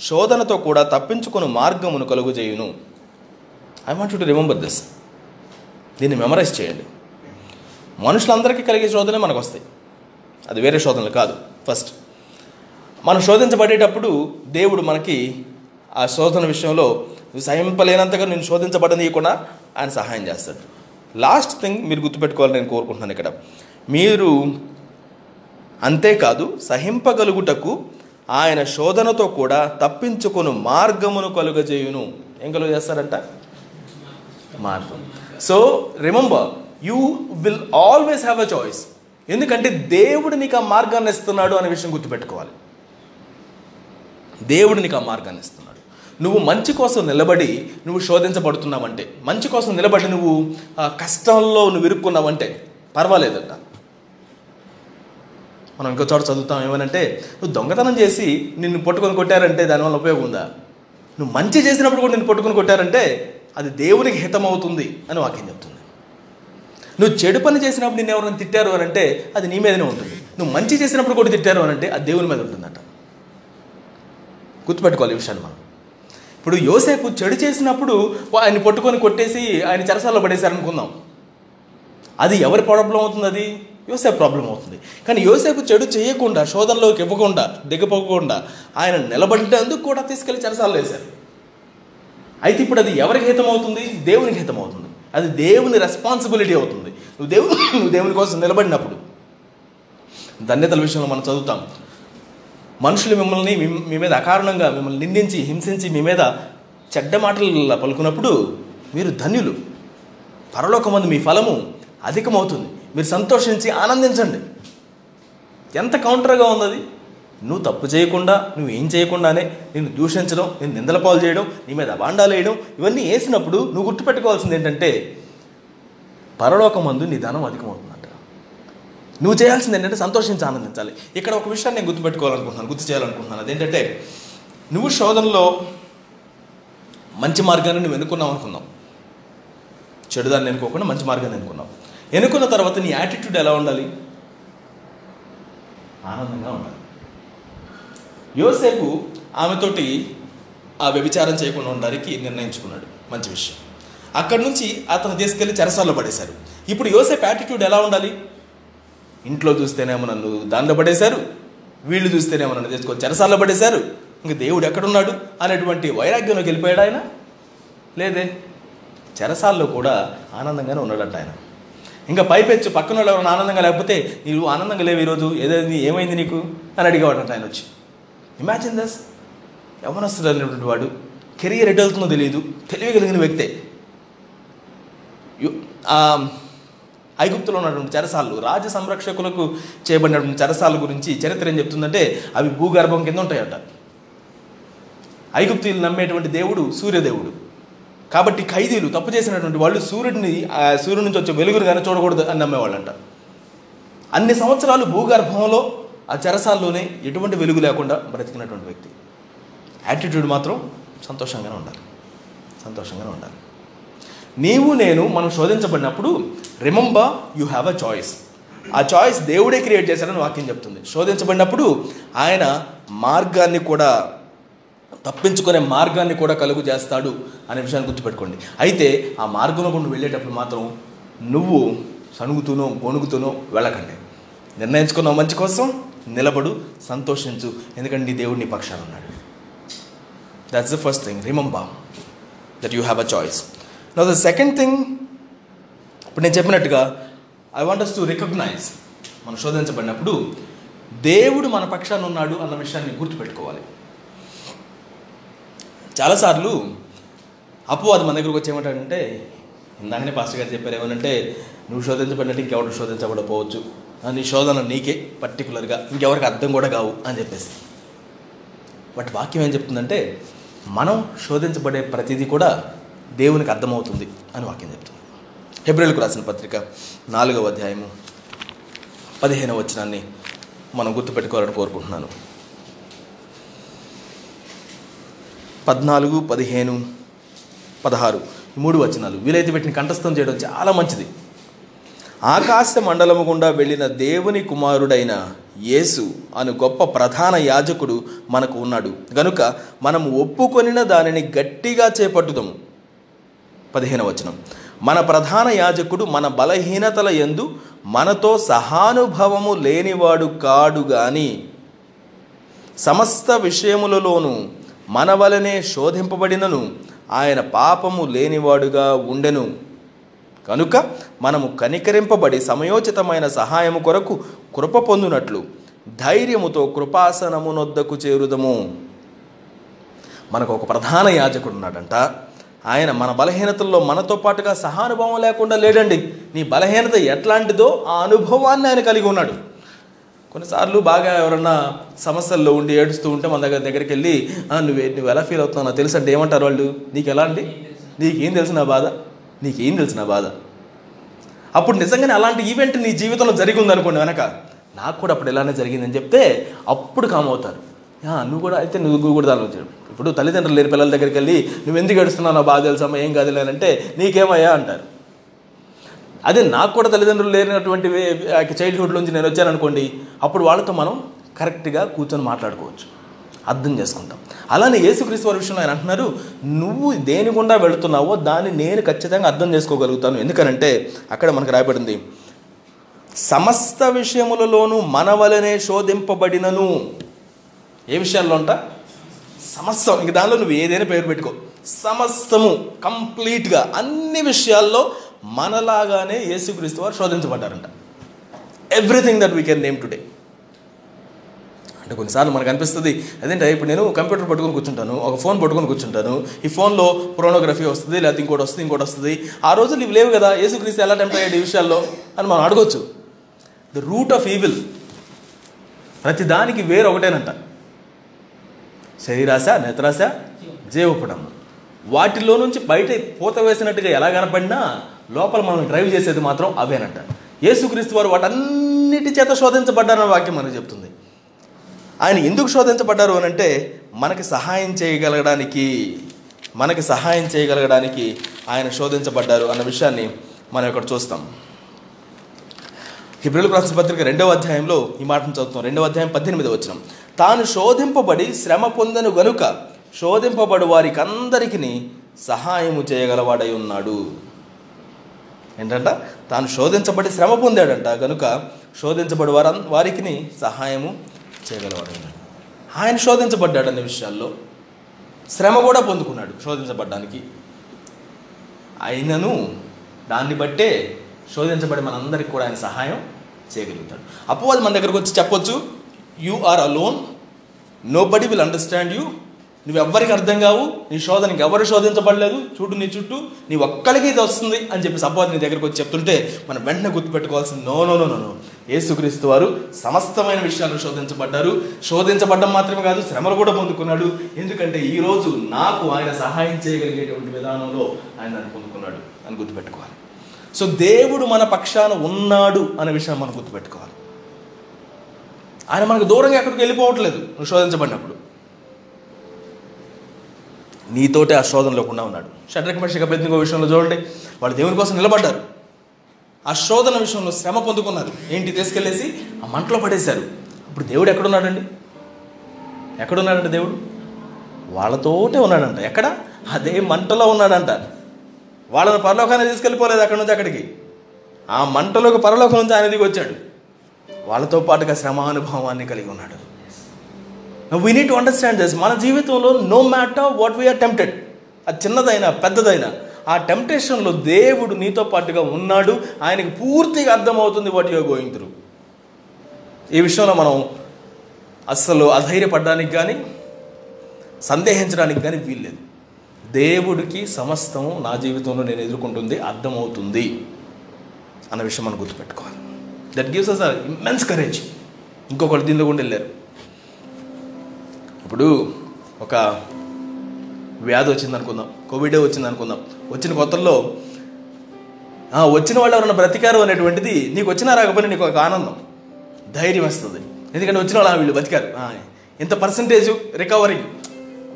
శోధనతో కూడా తప్పించుకుని మార్గమును కలుగుజేయును. I want to remember this దీన్ని మెమరైజ్ చేయండి. మనుషులందరికీ కలిగే శోధనలే మనకు వస్తాయి అది వేరే శోధనలు కాదు. ఫస్ట్ మనం శోధించబడేటప్పుడు దేవుడు మనకి ఆ శోధన విషయంలో సహింపలేనంతగా నేను శోధించబడనీయకుండా ఆయన సహాయం చేస్తాడు. లాస్ట్ థింగ్ మీరు గుర్తుపెట్టుకోవాలని నేను కోరుకుంటున్నాను ఇక్కడ. మీరు అంతేకాదు సహింపగలుగుటకు ఆయన శోధనతో కూడా తప్పించుకొను మార్గమును కలుగజేయును. ఏం కలుగ చేస్తారంట? మార్గం. So remember you will always have a choice ఎందుకంటే దేవుడు నీకు ఆ మార్గాన్ని ఇస్తున్నాడు అనే విషయం గుర్తుపెట్టుకోవాలి. దేవుడు నీకు ఆ మార్గాన్ని ఇస్తున్నాడు. నువ్వు మంచి కోసం నిలబడి నువ్వు శోధించబడుతున్నావంటే మంచి కోసం నిలబడి నువ్వు కష్టంలో నువ్వు ఇరుక్కున్నావంటే పర్వాలేదట. మనం ఇంకో చోట చదువుతాం ఏమనంటే నువ్వు దొంగతనం చేసి నిన్ను పట్టుకొని కొట్టారంటే దానివల్ల ఉపయోగం ఉందా? నువ్వు మంచి చేసినప్పుడు కూడా నిన్ను పట్టుకొని కొట్టారంటే అది దేవునికి హితమవుతుంది అని వాక్యం చెప్తుంది. నువ్వు చెడు పని చేసినప్పుడు నిన్ను ఎవరైనా తిట్టారు అని అంటే అది నీ మీదనే ఉంటుంది. నువ్వు మంచి చేసినప్పుడు కూడా తిట్టారు అని అంటే అది దేవుని మీద ఉంటుందట. గుర్తుపెట్టుకోవాలి ఈ విషయాన్ని మనం. ఇప్పుడు యోసేపు చెడు చేసినప్పుడు ఆయన పట్టుకొని కొట్టేసి ఆయన చెరసాల్లో పడేశారనుకుందాం. అది ఎవరి ప్రాబ్లం అవుతుంది అది? యోసేపు ప్రాబ్లం అవుతుంది. కానీ యోసేపు చెడు చేయకుండా శోధనలోకి ఇవ్వకుండా దిగపోకుండా ఆయన నిలబడినందుకు కూడా తీసుకెళ్ళి చెరసాలు వేశారు. అయితే ఇప్పుడు అది ఎవరికి హితం అవుతుంది? దేవునికి హితం అవుతుంది. అది దేవుని రెస్పాన్సిబిలిటీ అవుతుంది. నువ్వు దేవుని నువ్వు దేవుని కోసం నిలబడినప్పుడు. ధన్యతల విషయంలో మనం చదువుతాం. మనుషులు మిమ్మల్ని మీ- మీద అకారణంగా మిమ్మల్ని నిందించి హింసించి మీ మీద చెడ్డ మాటలు పలుకున్నప్పుడు మీరు ధన్యులు. పరలోకమందు మీ ఫలము అధికమవుతుంది. మీరు సంతోషించి ఆనందించండి. ఎంత కౌంటర్గా ఉంది అది నువ్వు తప్పు చేయకుండా నువ్వు ఏం చేయకుండానే నిన్ను దూషించడం నేను నిందల పాలు చేయడం నీ మీద బాండాలు వేయడం ఇవన్నీ వేసినప్పుడు నువ్వు గుర్తుపెట్టుకోవాల్సింది ఏంటంటే పరలోకమందు నీ ధనం అధికమవుతుంది. నువ్వు చేయాల్సింది ఏంటంటే సంతోషించి ఆనందించాలి. ఇక్కడ ఒక విషయాన్ని నేను గుర్తుపెట్టుకోవాలనుకుంటున్నాను గుర్తు చేయాలనుకుంటున్నాను అదేంటంటే నువ్వు శోధనలో మంచి మార్గాన్ని నువ్వు ఎన్నుకున్నావు అనుకున్నావు. చెడుదాన్ని ఎన్నుకోకుండా మంచి మార్గాన్ని ఎన్నుకున్నావు. ఎన్నుకున్న తర్వాత నీ యాటిట్యూడ్ ఎలా ఉండాలి? ఆనందంగా ఉండాలి. యోసేపు ఆమెతోటి ఆ వ్యభిచారం చేయకుండా ఉండడానికి నిర్ణయించుకున్నాడు. మంచి విషయం. అక్కడి నుంచి అతను తీసుకెళ్ళి చెరసాల్లో పడేశారు ఇప్పుడు యోసేపు యాటిట్యూడ్ ఎలా ఉండాలి? ఇంట్లో చూస్తేనేమో నన్ను దానిలో పడేశారు వీళ్ళు చూస్తేనేమో నన్ను తీసుకొని చెరసాల్లో పడేశారు. ఇంక దేవుడు ఎక్కడున్నాడు అనేటువంటి వైరాగ్యంలోకి వెళ్ళిపోయాడు ఆయన. లేదే చెరసాల్లో కూడా ఆనందంగానే ఉన్నాడట ఆయన. ఇంకా పైపెచ్చు పక్కన వాళ్ళు ఎవరైనా ఆనందంగా లేకపోతే నీవు ఆనందంగా లేవు ఈరోజు ఏదైంది ఏమైంది నీకు అని అడిగేవాడంట ఆయన వచ్చి. ఇమాజిన్ దస్ యవనస్తుడు అనేటువంటి వాడు కెరియర్ ఎటు వెళ్తుందో తెలియదు తెలియగలిగిన వ్యక్తే. ఐగుప్తులో ఉన్నటువంటి చెరసాలు రాజ సంరక్షకులకు చేయబడినటువంటి చెరసాల గురించి చరిత్ర ఏం చెప్తుందంటే అవి భూగర్భం కింద ఉంటాయట. ఐగుప్తులు నమ్మేటువంటి దేవుడు సూర్యదేవుడు. కాబట్టి ఖైదీలు తప్పు చేసినటువంటి వాళ్ళు సూర్యుడిని సూర్యుడి నుంచి వచ్చే వెలుగురు కానీ చూడకూడదు అని నమ్మేవాళ్ళంట. అన్ని సంవత్సరాలు భూగర్భంలో ఆ చెరసాల్లోనే ఎటువంటి వెలుగు లేకుండా బ్రతికినటువంటి వ్యక్తి. యాటిట్యూడ్ మాత్రం సంతోషంగానే ఉండాలి. సంతోషంగానే ఉండాలి. నీవు నేను మనం శోధించబడినప్పుడు remember you have a choice ఆ చాయిస్ దేవుడే క్రియేట్ చేశాడని వాక్యం చెప్తుంది. శోధించబడినప్పుడు ఆయన మార్గాన్ని కూడా తప్పించుకునే మార్గాన్ని కూడా కలుగు చేస్తాడు అనే విషయాన్ని గుర్తుపెట్టుకోండి. అయితే ఆ మార్గంలో కొన్ని వెళ్ళేటప్పుడు మాత్రం నువ్వు సణుగుతూనో గొణుగుతూనో వెళ్ళకండి. నిర్ణయించుకున్న మంచి కోసం నిలబడు సంతోషించు. ఎందుకంటే నీ దేవుడు నీ ఉన్నాడు. That's the first thing remember that you have a choice నా ద సెకండ్ థింగ్ ఇప్పుడు నేను చెప్పినట్టుగా I want us to recognise మనం శోధించబడినప్పుడు దేవుడు మన పక్షాన ఉన్నాడు అన్న విషయాన్ని గుర్తుపెట్టుకోవాలి. చాలాసార్లు అపవాది మన దగ్గరకు వచ్చి ఏమంటాడంటే ఇందాకనే పాస్టర్ గారు చెప్పారు ఏమనంటే నువ్వు శోధించబడినట్టు ఇంకెవరు శోధించబడపోవచ్చు నీ శోధన నీకే పర్టికులర్గా ఇంకెవరికి అర్థం కూడా కావు అని చెప్పేసి. బట్ వాక్యం ఏం చెప్తుందంటే మనం శోధించబడే ప్రతిదీ కూడా దేవునికి అర్థమవుతుంది అని వాక్యం చెప్తుంది. హెబ్రిల్కు రాసిన పత్రిక నాలుగవ అధ్యాయము పదిహేనవ వచనాన్ని మనం గుర్తుపెట్టుకోవాలని కోరుకుంటున్నాను. పద్నాలుగు పదిహేను పదహారు మూడు వచనాలు వీలైతే వీటిని కంఠస్థం చేయడం చాలా మంచిది. ఆకాశ మండలము గుండా వెళ్ళిన దేవుని కుమారుడైన యేసు అను గొప్ప ప్రధాన యాజకుడు మనకు ఉన్నాడు. గనుక మనం ఒప్పుకొనిన దానిని గట్టిగా చేపట్టుదాము. పదిహేను వచనం. మన ప్రధాన యాజకుడు మన బలహీనతల యందు మనతో సహానుభవము లేనివాడు కాడు గాని. సమస్త విషయములలోనూ మన వలనే శోధింపబడినను ఆయన పాపము లేనివాడుగా ఉండెను. కనుక మనము కనికరింపబడి సమయోచితమైన సహాయము కొరకు కృప పొందునట్లు ధైర్యముతో కృపాసనమునొద్దకు చేరుదము. మనకు ఒక ప్రధాన యాజకుడు ఉన్నాడంట. ఆయన మన బలహీనతల్లో మనతో పాటుగా సహానుభవం లేకుండా లేడండి. నీ బలహీనత ఎట్లాంటిదో ఆ అనుభవాన్ని ఆయన కలిగి ఉన్నాడు. కొన్నిసార్లు బాగా ఎవరన్నా సమస్యల్లో ఉండి ఏడుస్తూ ఉంటే మన దగ్గర దగ్గరికి వెళ్ళి నువ్వు నువ్వు ఎలా ఫీల్ అవుతున్నావు? తెలుసు అంటే ఏమంటారు వాళ్ళు? నీకు ఎలా అండి? నీకేం తెలిసిన బాధ? నీకేం తెలిసిన బాధ? అప్పుడు నిజంగానే అలాంటి ఈవెంట్ నీ జీవితంలో జరిగి ఉందనుకోండి వెనక. నాకు కూడా అప్పుడు ఇలానే జరిగిందని చెప్తే అప్పుడు కామవుతారు "యా, నువ్వు కూడా అయితే నువ్వు కూడా దానిలో ఇప్పుడు తల్లిదండ్రులు లేని పిల్లల దగ్గరికి వెళ్ళి నువ్వు ఎందుకు ఏడుస్తున్నావు? బాగా తెలుసమ్మా ఏం కాదు లేనంటే నీకేమయ్యా? అంటారు. అదే నాకు కూడా తల్లిదండ్రులు లేనటువంటి చైల్డ్హుడ్లోంచి నేను వచ్చాను అనుకోండి అప్పుడు వాళ్ళతో మనం కరెక్ట్గా కూర్చొని మాట్లాడుకోవచ్చు. అర్థం చేసుకుంటాం. అలానే యేసుక్రీస్తు వారి విషయంలో ఆయన అంటున్నారు నువ్వు దేని గుండా వెళుతున్నావో దాన్ని నేను ఖచ్చితంగా అర్థం చేసుకోగలుగుతాను. ఎందుకనంటే అక్కడ మనకు రాయబడింది సమస్త విషయములలోనూ మన వలనే శోధింపబడినను. ఏ విషయాల్లో ఉంటా సమస్తం. ఇంక దానిలో నువ్వు ఏదైనా పేరు పెట్టుకో. సమస్తము కంప్లీట్గా అన్ని విషయాల్లో మనలాగానే యేసుక్రీస్తు వారు శోధించబడ్డారంట. Everything that we can name today అంటే కొన్నిసార్లు మనకు అనిపిస్తుంది అదేంటే ఇప్పుడు నేను కంప్యూటర్ పట్టుకొని కూర్చుంటాను ఒక ఫోన్ పట్టుకొని కూర్చుంటాను ఈ ఫోన్లో ప్రోనోగ్రఫీ వస్తుంది లేకపోతే ఇంకోటి వస్తుంది ఇంకోటి వస్తుంది. ఆ రోజులు ఇవి లేవు కదా యేసుక్రీస్తు ఎలా టెంప్ అయ్యాడు ఈ విషయాల్లో అని మనం అడగొచ్చు. ద రూట్ ఆఫ్ ఈవిల్ ప్రతి దానికి వేరొకటేనంట. శరీరాశ నేత్రాశ జీవపడం వాటిలో నుంచి బయట పూత వేసినట్టుగా ఎలా కనపడినా లోపల మనం డ్రైవ్ చేసేది మాత్రం అవేనంట. యేసుక్రీస్తు వారు వాటన్నిటి చేత శోధించబడ్డారన్న వాక్యం మనకు చెప్తుంది. ఆయన ఎందుకు శోధించబడ్డారు అని అంటే మనకి సహాయం చేయగలగడానికి మనకి సహాయం చేయగలగడానికి ఆయన శోధించబడ్డారు అన్న విషయాన్ని మనం ఇక్కడ చూస్తాం. హిబ్రిల్ రాసిన పత్రిక రెండవ అధ్యాయంలో ఈ మాటను చదువుతాం రెండవ అధ్యాయం పద్దెనిమిది వచ్చిన తాను శోధింపబడి శ్రమ పొందను గనుక శోధింపబడు వారికి అందరికీ సహాయము చేయగలవాడై ఉన్నాడు. ఏంటంట? తాను శోధించబడి శ్రమ పొందాడంట. గనుక శోధించబడి వారు వారికి సహాయము చేయగలవాడు ఆయన శోధించబడ్డాడు అనే విషయాల్లో శ్రమ కూడా పొందుకున్నాడు శోధించబడ్డానికి. అయినను దాన్ని బట్టే శోధించబడి మనందరికి కూడా ఆయన సహాయం చేయగలుగుతాడు. అపవాది మన దగ్గరకు వచ్చి చెప్పొచ్చు you are alone nobody will understand you నువ్వు ఎవ్వరికి అర్థం కావు. నీ శోధనకి ఎవరు శోధించబడలేదు. చూడు నీ చుట్టూ నీ ఒక్కడికి ఇది వస్తుంది అని చెప్పి సపోజ్ నీ దగ్గరకు వచ్చి చెప్తుంటే మనం వెంటనే గుర్తుపెట్టుకోవాల్సింది no no no no no వారు సమస్తమైన విషయాలు శోధించబడ్డారు. శోధించబడ్డం మాత్రమే కాదు శ్రమలు కూడా పొందుకున్నాడు. ఎందుకంటే ఈరోజు నాకు ఆయన సహాయం చేయగలిగేటువంటి విధానంలో ఆయన నన్ను పొందుకున్నాడు అని గుర్తుపెట్టుకోవాలి. సో దేవుడు మన పక్షాన ఉన్నాడు అనే విషయాన్ని మనం గుర్తుపెట్టుకోవాలి. ఆయన మనకు దూరంగా ఎక్కడికి వెళ్ళిపోవట్లేదు నువ్వు శోధించబడినప్పుడు. నీతోటే ఆ శోధన లేకుండా ఉన్నాడు. షడ్రక మనిషి అభ్యర్థింకో విషయంలో చూడండి వాళ్ళు దేవుని కోసం నిలబడ్డారు. ఆ శోధన విషయంలో శ్రమ పొందుకున్నారు. ఏంటి? తీసుకెళ్ళేసి ఆ మంటలో పడేశారు. ఇప్పుడు దేవుడు ఎక్కడున్నాడండి? ఎక్కడున్నాడంట దేవుడు? వాళ్ళతోటే ఉన్నాడంట. ఎక్కడ? అదే మంటలో ఉన్నాడంట. వాళ్ళని పరలోకాన్ని తీసుకెళ్ళిపోలేదు అక్కడి నుంచి అక్కడికి. ఆ మంటలోకి పరలోకం నుంచి ఆయన దిగి వచ్చాడు. వాళ్ళతో పాటుగా శ్రమానుభవాన్ని కలిగి ఉన్నాడు. We need to understand this మన జీవితంలో no matter what we are tempted అది చిన్నదైనా పెద్దదైనా ఆ టెంప్టేషన్లో దేవుడు నీతో పాటుగా ఉన్నాడు. ఆయనకి పూర్తిగా అర్థమవుతుంది వాట్ యూఆర్ గోయింగ్ త్రూ ఈ విషయంలో మనం అస్సలు అధైర్యపడడానికి కానీ సందేహించడానికి కానీ వీల్లేదు. దేవుడికి సమస్తము నా జీవితంలో నేను ఎదుర్కొంటుంది అర్థమవుతుంది అన్న విషయం మనం గుర్తుపెట్టుకోవాలి. That gives us immense courage ఇంకొకళ్ళు దీనిలో కూడా వెళ్ళారు. ఇప్పుడు ఒక వ్యాధి వచ్చింది అనుకుందాం కోవిడ్ వచ్చింది అనుకుందాం. వచ్చిన కొత్తల్లో వచ్చిన వాళ్ళు ఎవరైనా బ్రతికారు అనేటువంటిది నీకు వచ్చినా రాకపోయినా నీకు ఒక ఆనందం ధైర్యం వస్తుంది. ఎందుకంటే వచ్చిన వాళ్ళు "ఆ, వీళ్ళు బతికారు. ఇంత పర్సంటేజ్ రికవరీ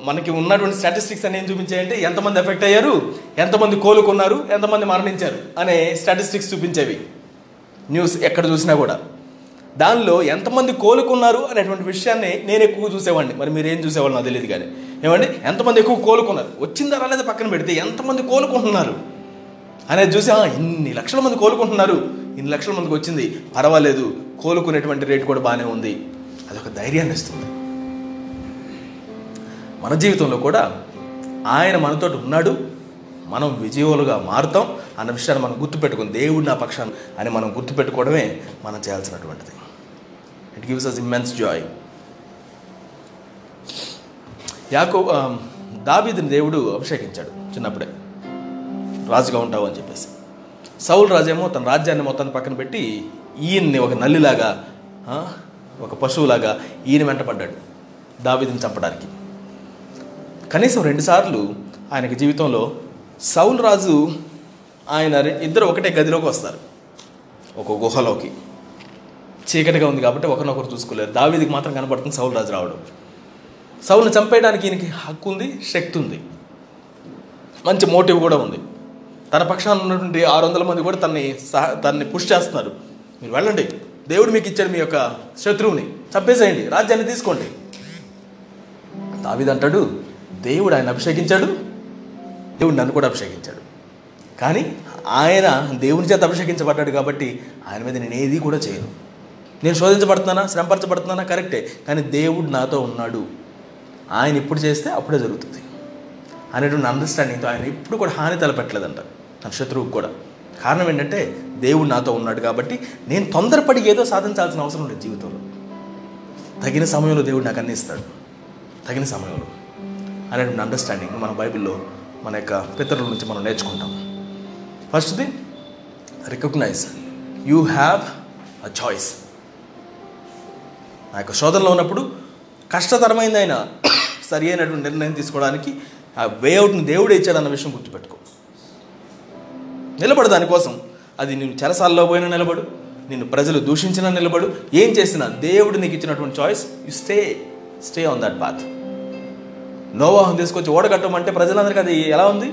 మనకి ఉన్నటువంటి స్టాటిస్టిక్స్ అని ఏం చూపించాయంటే ఎంతమంది ఎఫెక్ట్ అయ్యారు? ఎంతమంది కోలుకున్నారు? ఎంతమంది మరణించారు? అనే స్టాటిస్టిక్స్ చూపించేవి. న్యూస్ ఎక్కడ చూసినా కూడా. దానిలో ఎంతమంది కోలుకున్నారు అనేటువంటి విషయాన్ని నేను ఎక్కువ చూసేవాడిని. మరి మీరు ఏం చూసేవాళ్ళు నాకు తెలియదు కానీ. ఏమండి? ఎంతమంది ఎక్కువ కోలుకున్నారు? వచ్చిందా రాలేదు పక్కన పెడితే ఎంతమంది కోలుకుంటున్నారు? అనేది చూసి ఇన్ని లక్షల మంది కోలుకుంటున్నారు. ఇన్ని లక్షల మందికి వచ్చింది. పర్వాలేదు. కోలుకునేటువంటి రేటు కూడా బాగానే ఉంది. అదొక ధైర్యాన్ని ఇస్తుంది. మన జీవితంలో కూడా ఆయన మనతో ఉన్నాడు. మనం విజయవులుగా మారుతాం అన్న విషయాన్ని మనం గుర్తుపెట్టుకుని దేవుడు నా పక్షాన్ని అని మనం గుర్తుపెట్టుకోవడమే మనం చేయాల్సినటువంటిది. It gives us immense joy యాకో దావీదిని దేవుడు అభిషేకించాడు చిన్నప్పుడే. రాజుగా ఉంటావు అని చెప్పేసి. సౌల్ రాజేమో తన రాజ్యాన్ని మొత్తాన్ని పక్కన పెట్టి ఈయన్ని ఒక నల్లిలాగా ఒక పశువులాగా ఈయన వెంటపడ్డాడు దావీదిని చంపడానికి. కనీసం రెండుసార్లు ఆయనకి జీవితంలో సౌల్ రాజు ఆయన ఇద్దరు ఒకటే గదిలోకి వస్తారు. ఒక గుహలోకి. చీకటిగా ఉంది కాబట్టి ఒకరినొకరు చూసుకోలేరు. దావీదికి మాత్రం కనబడుతుంది సౌల్ రాజు రావడం. సౌల్ని చంపేయడానికి ఈయనకి హక్కు ఉంది శక్తి ఉంది. మంచి మోటివ్ కూడా ఉంది. తన పక్షాన ఉన్నటువంటి ఆరు వందల మంది కూడా తన్ని సహ తన్ని పుష్ చేస్తున్నారు. మీరు వెళ్ళండి. దేవుడు మీకు ఇచ్చాడు మీ యొక్క శత్రువుని. చంపేసేయండి. రాజ్యాన్ని తీసుకోండి. దావీదంటాడు దేవుడు ఆయన అభిషేకించాడు? దేవుడు నన్ను కూడా అభిషేకించాడు. కానీ ఆయన దేవుని చేత అభిషేకించబడ్డాడు కాబట్టి ఆయన మీద నేను ఏది కూడా చేయను. నేను శోధించబడుతున్నానా? శ్రమపరచబడుతున్నానా? కరెక్టే. కానీ దేవుడు నాతో ఉన్నాడు. ఆయన ఇప్పుడు చేస్తే అప్పుడే జరుగుతుంది. అనేటువంటి అండర్స్టాండింగ్తో ఆయన ఇప్పుడు కూడా హాని తలపెట్టలేదంట. తన శత్రువుకు కూడా. కారణం ఏంటంటే దేవుడు నాతో ఉన్నాడు కాబట్టి నేను తొందరపడి ఏదో సాధించాల్సిన అవసరం లేదు జీవితంలో. తగిన సమయంలో దేవుడు నాకు అన్ని ఇస్తాడు. తగిన సమయంలో. అనేటువంటి అండర్స్టాండింగ్ మన బైబిల్లో మన యొక్క పితరుల నుంచి మనం నేర్చుకుంటాం. ఫస్ట్ది recognise you have a choice ఆ యొక్క శోధనలో ఉన్నప్పుడు కష్టతరమైంది అయినా [COUGHS] సరి అయినటువంటి నిర్ణయం తీసుకోవడానికి ఆ వేఅవుట్ని దేవుడే ఇచ్చాడన్న విషయం గుర్తుపెట్టుకో. నిలబడు దానికోసం అది నేను చెరసాల్లో పోయినా నిలబడు నిన్ను ప్రజలు దూషించినా నిలబడు ఏం చేసినా దేవుడు నీకు ఇచ్చినటువంటి choice you stay stay on that path నోవాహం తీసుకొచ్చి ఓడగట్టమంటే ప్రజలందరికీ అది ఎలా ఉంది?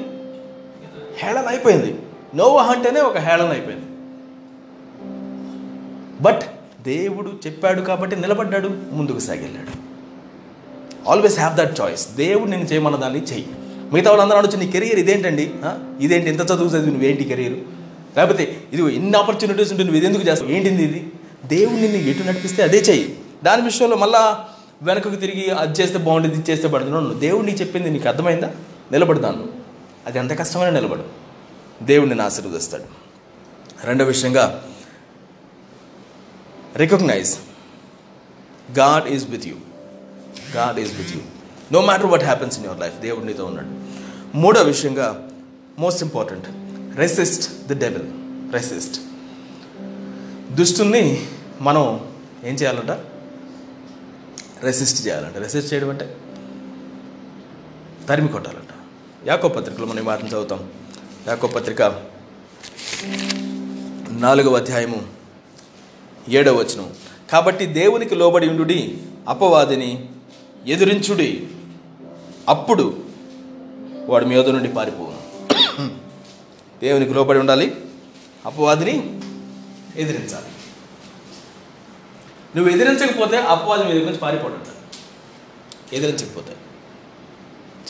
హేళన అయిపోయింది నోవాహ అంటేనే ఒక హేళన అయిపోయింది బట్ దేవుడు చెప్పాడు కాబట్టి నిలబడ్డాడు ముందుకు సాగిల్లాడు ఆల్వేస్ హ్యావ్ దట్ చాయిస్ దేవుడు నేను చేయమన్న దాన్ని చెయ్యి. మిగతా వాళ్ళందరూ అనొచ్చు నీ కెరియర్ ఇదేంటండి? ఇదేంటి? ఇంత చదువు చదివి నువ్వేంటి కెరియర్ లేకపోతే ఇది ఎన్ని ఆపర్చునిటీస్ ఉంటే నువ్వు ఇది ఎందుకు చేస్తావు? ఏంటింది ఇది? దేవుడు నిన్ను ఎటు నడిపిస్తే అదే చెయ్యి. దాని విషయంలో మళ్ళీ వెనకకు తిరిగి అది చేస్తే బాగుంటుంది ఇది చేస్తే పడుతున్నాను దేవుడు నీకు చెప్పింది నీకు అర్థమైందా? నిలబడతాను అది ఎంత కష్టమైనా నిలబడు. దేవుడిని నిన్ను ఆశీర్వదిస్తాడు. రెండో విషయంగా recognise God is with you God is with you no matter what happens in your life దేవుడు నీతో ఉన్నాడు. మూడో విషయంగా most important resist the devil resist దుష్టుని మనం ఏం చేయాలంట? రెసిస్ట్ చేయాలంట. రెసిస్ట్ చేయడం అంటే తరిమి కొట్టాలంట. యాకో పత్రికలో మనం ఈ మాటను చదువుతాం. యాకో పత్రిక నాలుగవ అధ్యాయము ఏడవ వచనం. కాబట్టి దేవునికి లోబడి ఉండుడి అపవాదిని ఎదురించుడి. అప్పుడు వాడి మీద నుండి పారిపోను దేవునికి లోబడి ఉండాలి అపవాదిని ఎదిరించాలి. నువ్వు ఎదిరించకపోతే అపవాది మీద నుంచి పారిపోవడం. ఎదిరించకపోతే.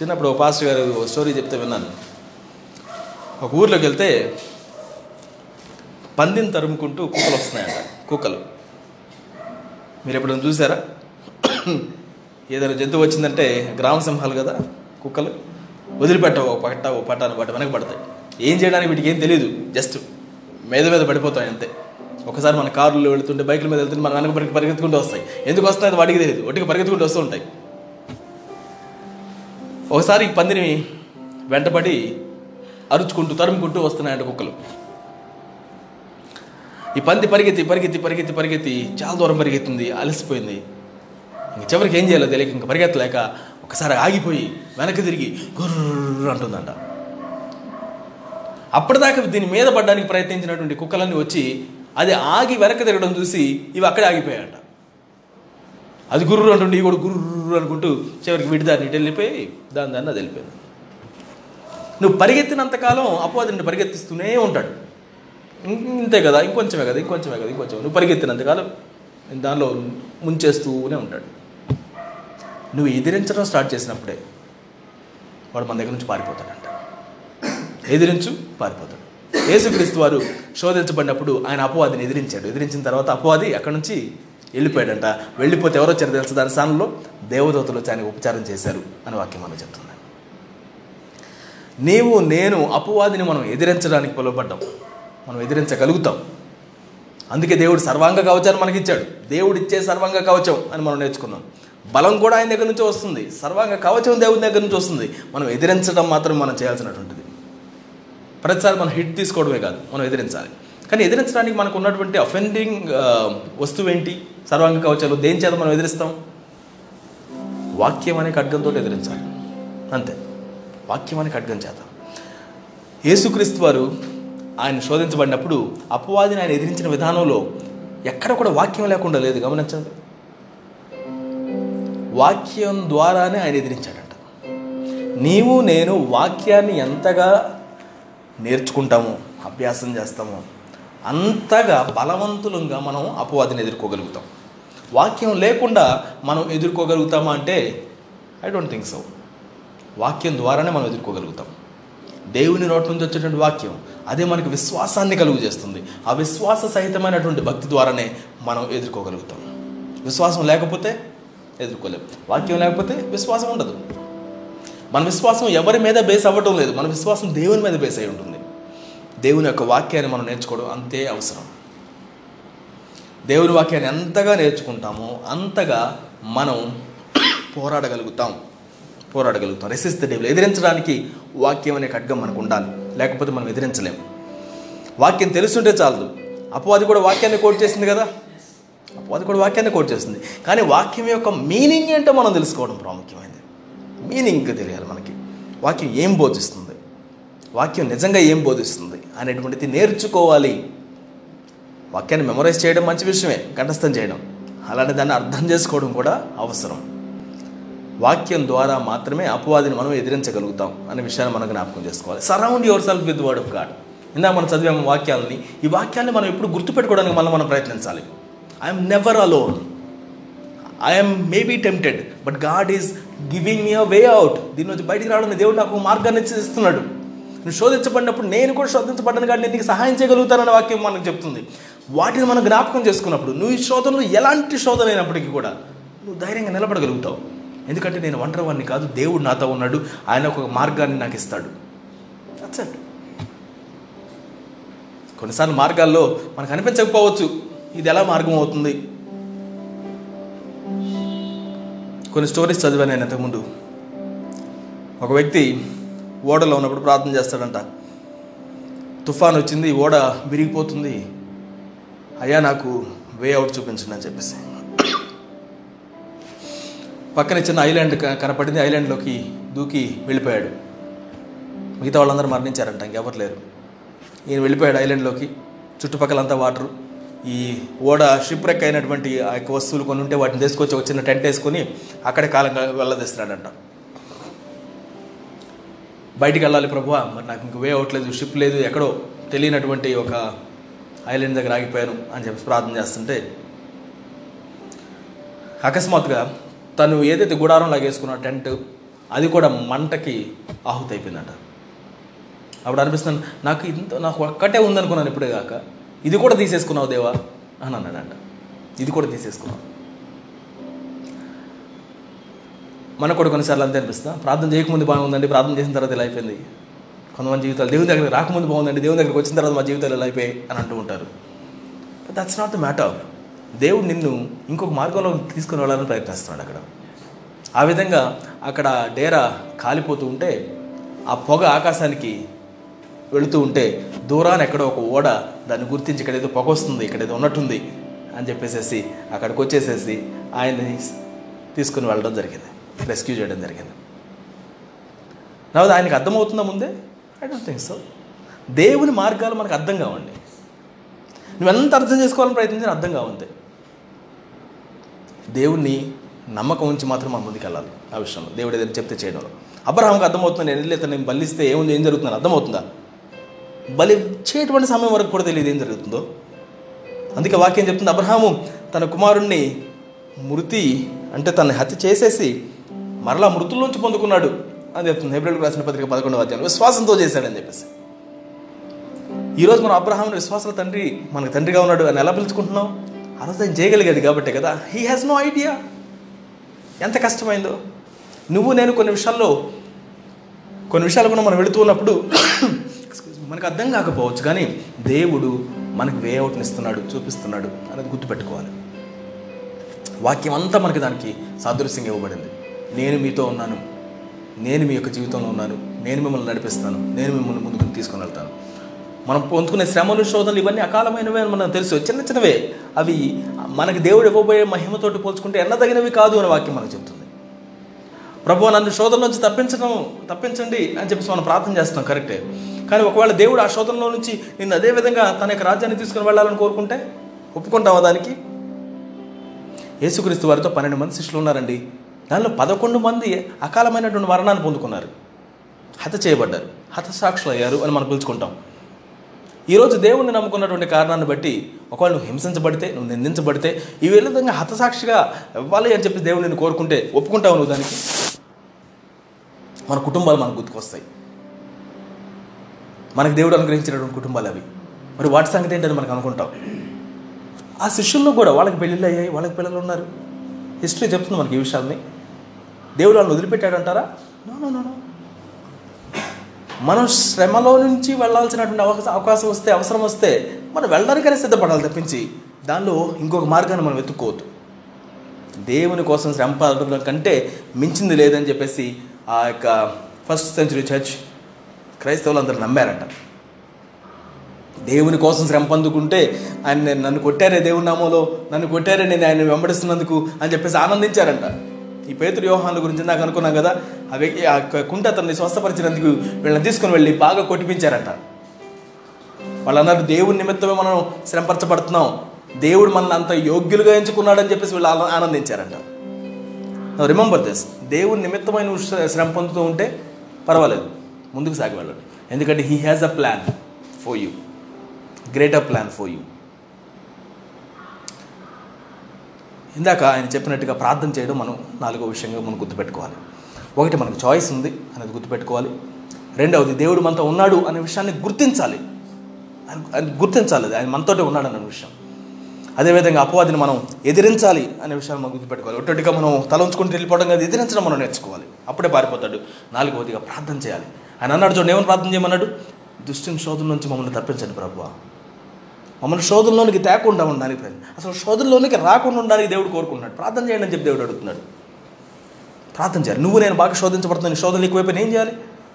చిన్నప్పుడు ఒక పాస్టర్ గారు స్టోరీ చెప్తే విన్నాను. ఒక ఊర్లోకి వెళ్తే పందిని తరుముకుంటూ కుక్కలు వస్తున్నాయంట. కుక్కలు. మీరు ఎప్పుడైనా చూసారా? ఏదైనా జంతువు వచ్చిందంటే గ్రామ సింహాలు కదా కుక్కలు. వదిలిపెట్టవు ఓ పట్ట ఒక పట్టాను పట్ట వెనక పడతాయి. ఏం చేయడానికి వీటికి ఏం తెలియదు జస్ట్ మీద మీద పడిపోతాయి అంతే. ఒకసారి మన కారులో వెళ్తుంటే బైకుల మీద వెళ్తుంటే మన వెనక పరిగెత్తుకుంటూ వస్తాయి. ఎందుకు వస్తాయి? అది వాటికి తెలియదు ఒట్టికి పరిగెత్తుకుంటూ వస్తూ ఉంటాయి. ఒకసారి ఈ పందిని వెంటబడి అరుచుకుంటూ తరుముకుంటూ వస్తున్నాయంట కుక్కలు. ఈ పంది పరిగెత్తి పరిగెత్తి పరిగెత్తి పరిగెత్తి చాలా దూరం పరిగెత్తింది. అలసిపోయింది. ఇంక చివరికి ఏం చేయాలో తెలియక ఇంక పరిగెత్తలేక ఒకసారి ఆగిపోయి వెనక్కి తిరిగి గుర్ర అంటుందంట. అప్పటిదాకా దీని మీద పడడానికి ప్రయత్నించినటువంటి కుక్కలన్నీ వచ్చి అది ఆగి వెనక్కి తిరగడం చూసి ఇవి అక్కడే ఆగిపోయాయంట. అది గుర్రు అంటుండే ఇవి కూడా గుర్రు అనుకుంటూ చివరికి విడిదారిని ఇటు వెళ్ళిపోయి దాని దాన్ని అది వెళ్ళిపోయింది. నువ్వు పరిగెత్తినంతకాలం అపవాదిని పరిగెత్తిస్తూనే ఉంటాడు. ఇంతే కదా ఇంకొంచెమే కదా ఇంకొంచెమే కదా ఇంకొంచెం నువ్వు పరిగెత్తినంతకాలం దానిలో ముంచేస్తూనే ఉంటాడు. నువ్వు ఎదిరించడం స్టార్ట్ చేసినప్పుడే వాడు మన దగ్గర నుంచి పారిపోతాడంట. ఎదిరించు పారిపోతాడు. యేసుక్రీస్తు వారు శోధించబడినప్పుడు ఆయన అపవాదిని ఎదిరించాడు. ఎదిరించిన తర్వాత అపవాది అక్కడి నుంచి వెళ్ళిపోయాడంట. వెళ్ళిపోతే ఎవరో వచ్చారు తెలుసు? దాని స్థానంలో దేవదూతలు వచ్చి ఉపచారం చేశారు అని వాక్యం మనం చెప్తుంది. నీవు నేను అపవాదిని మనం ఎదిరించడానికి పిలువబడ్డాం. మనం ఎదిరించగలుగుతాం. అందుకే దేవుడు సర్వాంగ కవచాన్ని మనకి ఇచ్చాడు దేవుడు ఇచ్చే సర్వాంగ కవచం అని మనం నేర్చుకున్నాం. బలం కూడా ఆయన దగ్గర నుంచి వస్తుంది. సర్వాంగ కవచం దేవుడి దగ్గర నుంచి వస్తుంది. మనం ఎదిరించడం మాత్రం మనం చేయాల్సినటువంటిది. ప్రతిసారి మనం హిట్ తీసుకోవడమే కాదు మనం ఎదిరించాలి. కానీ ఎదిరించడానికి మనకు ఉన్నటువంటి అఫెండింగ్ వస్తువు ఏంటి సర్వాంగ కవచాలు దేని చేత మనం ఎదిరిస్తాం? వాక్యం అనే ఖడ్గంతో ఎదిరించాలి. అంతే. వాక్యం అనే ఖడ్గం చేత. యేసుక్రీస్తు వారు ఆయన శోధించబడినప్పుడు అపవాదిని ఆయన ఎదిరించిన విధానంలో ఎక్కడ కూడా వాక్యం లేకుండా లేదు. గమనించండి. వాక్యం ద్వారానే ఆయన ఎదిరించాడంట. నీవు నేను వాక్యాన్ని ఎంతగా నేర్చుకుంటాము అభ్యాసం చేస్తాము. అంతగా బలవంతులంగా మనం అపవాదిని ఎదుర్కోగలుగుతాం. వాక్యం లేకుండా మనం ఎదుర్కోగలుగుతామా అంటే ఐ డోంట్ థింక్ సో వాక్యం ద్వారానే మనం ఎదుర్కోగలుగుతాం. దేవుని నోటి నుంచి వచ్చేటువంటి వాక్యం అదే మనకి విశ్వాసాన్ని కలుగు చేస్తుంది. ఆ విశ్వాస సహితమైనటువంటి భక్తి ద్వారానే మనం ఎదుర్కోగలుగుతాం. విశ్వాసం లేకపోతే ఎదుర్కోలేము వాక్యం లేకపోతే విశ్వాసం ఉండదు. మన విశ్వాసం ఎవరి మీద బేస్ అవ్వటం లేదు. మన విశ్వాసం దేవుని మీద బేస్ అయి ఉంటుంది. దేవుని యొక్క వాక్యాన్ని మనం నేర్చుకోవడం అంతే అవసరం. దేవుని వాక్యాన్ని ఎంతగా నేర్చుకుంటామో అంతగా మనం పోరాడగలుగుతాం. పోరాడగలుగుతాం. రెసిస్ట్ డేవులు ఎదిరించడానికి వాక్యం అనే ఖడ్గం మనకు ఉండాలి. లేకపోతే మనం ఎదిరించలేము వాక్యం తెలుసుంటే చాలదు. అపవాది కూడా వాక్యాన్ని కోట్ చేసింది కదా? అపవాది కూడా వాక్యాన్ని కోట్ చేస్తుంది కానీ వాక్యం యొక్క మీనింగ్ ఏంటో మనం తెలుసుకోవడం ప్రాముఖ్యమైనది. మీనింగ్ తెలియాలి మనకి. వాక్యం ఏం బోధిస్తుంది? వాక్యం నిజంగా ఏం బోధిస్తుంది అనేటువంటిది నేర్చుకోవాలి. వాక్యాన్ని మెమరైజ్ చేయడం మంచి విషయమే కంఠస్థం చేయడం. అలాంటి దాన్ని అర్థం చేసుకోవడం కూడా అవసరం. వాక్యం ద్వారా మాత్రమే అపవాదిని మనం ఎదిరించగలుగుతాం అనే విషయాన్ని మనం జ్ఞాపకం చేసుకోవాలి. Surround yourself with word of God ఇందా మనం చదివాము వాక్యాలని. ఈ వాక్యాన్ని మనం ఎప్పుడు గుర్తుపెట్టుకోవడానికి మనం మనం ప్రయత్నించాలి. I'm never alone I'm maybe tempted but God is giving me a way out దీని నుంచి బయటికి రావడానికి దేవుడు నాకు ఒక మార్గాన్ని ఇస్తున్నాడు నువ్వు శోధించబడినప్పుడు నేను కూడా శోధించబడ్డాను కానీ నేను నీకు సహాయం చేయగలుగుతానన్న వాక్యం మనకు చెప్తుంది. వాటిని మనం జ్ఞాపకం చేసుకున్నప్పుడు నువ్వు ఈ శోధనలు ఎలాంటి శోధన అయినప్పటికీ కూడా నువ్వు ధైర్యంగా నిలబడగలుగుతావు. ఎందుకంటే నేను ఒంటరివాడిని కాదు దేవుడు నాతో ఉన్నాడు ఆయన ఒక మార్గాన్ని నాకు ఇస్తాడు. That's కొన్నిసార్లు మార్గాల్లో మనకు అనిపించకపోవచ్చు ఇది ఎలా మార్గం అవుతుంది? కొన్ని స్టోరీస్ చదివాను నేను ఇంతకుముందు. ఒక వ్యక్తి ఓడలో ఉన్నప్పుడు ప్రార్థన చేస్తాడంట. తుఫాన్ వచ్చింది ఓడ విరిగిపోతుంది. అయ్యా నాకు వే అవుట్ చూపించండి అని చెప్పేసి. పక్కన చిన్న ఐలాండ్ కనపడింది ఐలాండ్లోకి దూకి వెళ్ళిపోయాడు. మిగతా వాళ్ళందరూ మరణించారంట ఇంకెవరు లేరు. ఈయన వెళ్ళిపోయాడు ఐలాండ్లోకి చుట్టుపక్కలంతా వాటరు. ఈ ఓడ షిప్రెక్ అయినటువంటి ఆ యొక్క వస్తువులు కొన్ని ఉంటే వాటిని తీసుకొచ్చి ఒక చిన్న టెంట్ వేసుకొని అక్కడే కాలం వెళ్ళదీస్తున్నాడంట. బయటికి వెళ్ళాలి ప్రభు మరి నాకు ఇంక వే అవట్లేదు షిప్ లేదు ఎక్కడో తెలియనటువంటి ఒక ఐలాండ్ దగ్గర ఆగిపోయాను అని చెప్పి ప్రార్థన చేస్తుంటే అకస్మాత్తుగా తను ఏదైతే గుడారం లాగేసుకున్న టెంట్ అది కూడా మంటకి ఆహుతి అయిపోయిందంట అప్పుడు అనిపిస్తుంది నాకు ఇంత నాకు ఒక్కటే ఉందనుకున్నాను ఇప్పుడే కాక. ఇది కూడా తీసేసుకున్నావు దేవా? అని అన్నాడంట. ఇది కూడా తీసేసుకున్నావు. మనకు కూడా కొన్నిసార్లు అంతే అనిపిస్తా ప్రార్థన చేయకముందు బాగుందండి ప్రార్థన చేసిన తర్వాత ఇలా అయిపోయింది. కొంతమంది జీవితాలు దేవుని దగ్గరికి రాకముందు బాగుందండి దేవుని దగ్గరికి వచ్చిన తర్వాత మా జీవితాలు ఇలా అయిపోయాయి అని అంటూ ఉంటారు. But that's not the matter దేవుడు నిన్ను ఇంకొక మార్గంలో తీసుకుని వెళ్ళాలని ప్రయత్నిస్తున్నాడు అక్కడ. ఆ విధంగా అక్కడ డేరా కాలిపోతూ ఉంటే ఆ పొగ ఆకాశానికి వెళుతూ ఉంటే దూరాన ఎక్కడో ఒక ఓడ దాన్ని గుర్తించి ఇక్కడ ఏదో పొగ వస్తుంది ఇక్కడ ఏదో ఉన్నట్టుంది అని చెప్పేసేసి అక్కడికి వచ్చేసేసి ఆయన్ని తీసుకుని వెళ్ళడం జరిగింది రెస్క్యూ చేయడం జరిగింది. నా ఆయనకి అర్థమవుతుందా ముందే? ఐ డోంట్ థింక్ సో దేవుని మార్గాలు మనకు అర్థం కావండి. నువ్వు అర్థం చేసుకోవాలని ప్రయత్నించిన అర్థం కావంతే. దేవుణ్ణి నమ్మకం ఉంచి మాత్రం మన ముందుకు వెళ్ళాలి ఆ విషయంలో. దేవుడు ఏదైనా చెప్తే చేయడంలో. అబ్రహాంకి అర్థమవుతుంది? నేను వెళ్ళి నేను బలిస్తే ఏముంది? ఏం జరుగుతుందని అర్థమవుతుందా? బలి సమయం వరకు కూడా తెలియదు ఏం జరుగుతుందో. అందుకే వాక్యం చెప్తుంది అబ్రహాము తన కుమారుణ్ణి మృతి అంటే తనని హత్య చేసేసి మరలా మృతుల్లోంచి పొందుకున్నాడు. అని చెప్తుంది హెబ్రిల్కి రాసిన పత్రిక పదకొండవ అధ్యాయం విశ్వాసంతో చేశాడని చెప్పేసి. ఈరోజు మనం అబ్రహాముని విశ్వాసాల తండ్రి మనకు తండ్రిగా ఉన్నాడు అని ఎలా పిలుచుకుంటున్నాం ఆ రోజు ఆయన చేయగలిగాడు కాబట్టే కదా. హీ హ్యాస్ నో ఐడియా ఎంత కష్టమైందో. నువ్వు నేను కొన్ని విషయాల్లో కొన్ని విషయాలు కూడా మనం వెళుతూ ఉన్నప్పుడు మనకు అర్థం కాకపోవచ్చు కానీ దేవుడు మనకు వే అవుట్ని ఇస్తున్నాడు చూపిస్తున్నాడు అనేది గుర్తుపెట్టుకోవాలి. వాక్యం అంతా మనకి దానికి సాదృశ్యం ఇవ్వబడింది. నేను మీతో ఉన్నాను నేను మీ యొక్క జీవితంలో ఉన్నాను నేను మిమ్మల్ని నడిపిస్తాను నేను మిమ్మల్ని ముందుకు తీసుకుని వెళ్తాను. మనం పొందుకునే శ్రమలు శోధనలు ఇవన్నీ అకాలమైనవే అని మనకు తెలుసు. చిన్న చిన్నవే. అవి మనకి దేవుడు ఇవ్వబోయే మహిమతోటి పోల్చుకుంటే ఎన్నదగినవి కాదు అని వాక్యం మనకు చెప్తుంది. ప్రభు నన్ను శోధన నుంచి తప్పించడం తప్పించండి అని చెప్పేసి మనం ప్రార్థన చేస్తాం కరెక్టే. కానీ ఒకవేళ దేవుడు ఆ శోధనలో నుంచి నిన్ను అదే విధంగా తన యొక్క రాజ్యాన్ని తీసుకుని వెళ్ళాలని కోరుకుంటే ఒప్పుకుంటావా దానికి? యేసుక్రీస్తు వారితో పన్నెండు మంది శిష్యులు ఉన్నారండి. దానిలో పదకొండు మంది అకాలమైనటువంటి మరణాన్ని పొందుకున్నారు. హత చేయబడ్డారు. హతసాక్షులు అయ్యారు అని మనం పిలుచుకుంటాం. ఈరోజు దేవుణ్ణి నమ్ముకున్నటువంటి కారణాన్ని బట్టి ఒకవేళ నువ్వు హింసించబడితే నువ్వు నిందించబడితే ఈ విధంగా హతసాక్షిగా ఇవ్వాలి అని చెప్పి దేవుడు కోరుకుంటే ఒప్పుకుంటావు నువ్వు దానికి? మన కుటుంబాలు మనకు గుర్తుకొస్తాయి. మనకు దేవుడు అనుగ్రహించినటువంటి కుటుంబాలు అవి. మరి వాటి సంగతి ఏంటని మనకు అనుకుంటాం ఆ శిష్యుల్లో కూడా వాళ్ళకి పెళ్ళిళ్ళు అయ్యాయి వాళ్ళకి పిల్లలు ఉన్నారు. హిస్టరీ చెప్తుంది మనకి ఈ విషయాల్ని. దేవుడు వాళ్ళని వదిలిపెట్టాడంటారా? No no no. మనం శ్రమలో నుంచి వెళ్ళాల్సినటువంటి అవకాశం అవకాశం వస్తే అవసరం వస్తే మనం వెళ్ళడానికైనా సిద్ధపడాలి తప్పించి దానిలో ఇంకొక మార్గాన్ని మనం వెతుక్కోవద్దు. దేవుని కోసం శ్రమ పడడం కంటే మించింది లేదని చెప్పేసి ఆ యొక్క ఫస్ట్ సెంచరీ చర్చ్ క్రైస్తవులు అందరూ నమ్మారంట. దేవుని కోసం శ్రమ పొందుకుంటే ఆయన నన్ను కొట్టారే దేవుని నామంలో నన్ను కొట్టారే నేను ఆయన వెంబడిస్తున్నందుకు అని చెప్పేసి ఆనందించారంట. ఈ పేతుడు వ్యూహాల గురించి నాకు అనుకున్నాం కదా ఆ వ్యక్తి ఆ యొక్క కుంట అతన్ని స్వస్థపరిచినందుకు వీళ్ళని తీసుకుని వెళ్ళి బాగా కొట్టిపించారంట. వాళ్ళు అన్నారు నిమిత్తమే మనం శ్రమపరచబడుతున్నాం. దేవుడు మనల్ని అంత యోగ్యులుగా ఎంచుకున్నాడని చెప్పేసి వీళ్ళు ఆనందించారంట. రిమెంబర్ దిస్ దేవుడి నిమిత్తమై నువ్వు శ్ర- శ్రమ పొందుతూ ఉంటే పర్వాలేదు. ముందుకు సాగి వెళ్ళడు. ఎందుకంటే he has a plan for you greater plan for you ఇందాక ఆయన చెప్పినట్టుగా ప్రార్థన చేయడం మనం నాలుగో విషయంగా మనం గుర్తుపెట్టుకోవాలి. ఒకటి మనకు చాయిస్ ఉంది అనేది గుర్తుపెట్టుకోవాలి. రెండవది దేవుడు మనతో ఉన్నాడు అనే విషయాన్ని గుర్తించాలి. ఆయన గుర్తించాలి అది. ఆయన మనతోటే ఉన్నాడు అనే విషయం. అదేవిధంగా అపవాదిని మనం ఎదిరించాలి అనే విషయాన్ని మనం గుర్తుపెట్టుకోవాలి. ఒట్టొట్టిగా మనం తల ఉంచుకుంటూ వెళ్ళిపోవడం కాదు ఎదిరించడం మనం నేర్చుకోవాలి. అప్పుడే పారిపోతాడు. నాలుగవదిగా ప్రార్థన చేయాలి. ఆయన అన్నాడు చూడండి ఏమని ప్రార్థన చేయమన్నాడు? దుష్టిని శోధన నుంచి మమ్మల్ని తప్పించండి ప్రభు మమ్మల్ని శోధనలోనికి తేకుండా ఉండడానికి ప్రయత్నం అసలు శోధనలోనికి రాకుండా ఉండడానికి దేవుడు కోరుకుంటున్నాడు ప్రార్థన చేయండి అని చెప్పి దేవుడు అడుగుతున్నాడు. ప్రార్థన చేయాలి. నువ్వు నేను బాగా శోధించబడుతున్నాను. శోధనలు ఎక్కువైపోయి ఏం చేయాలి?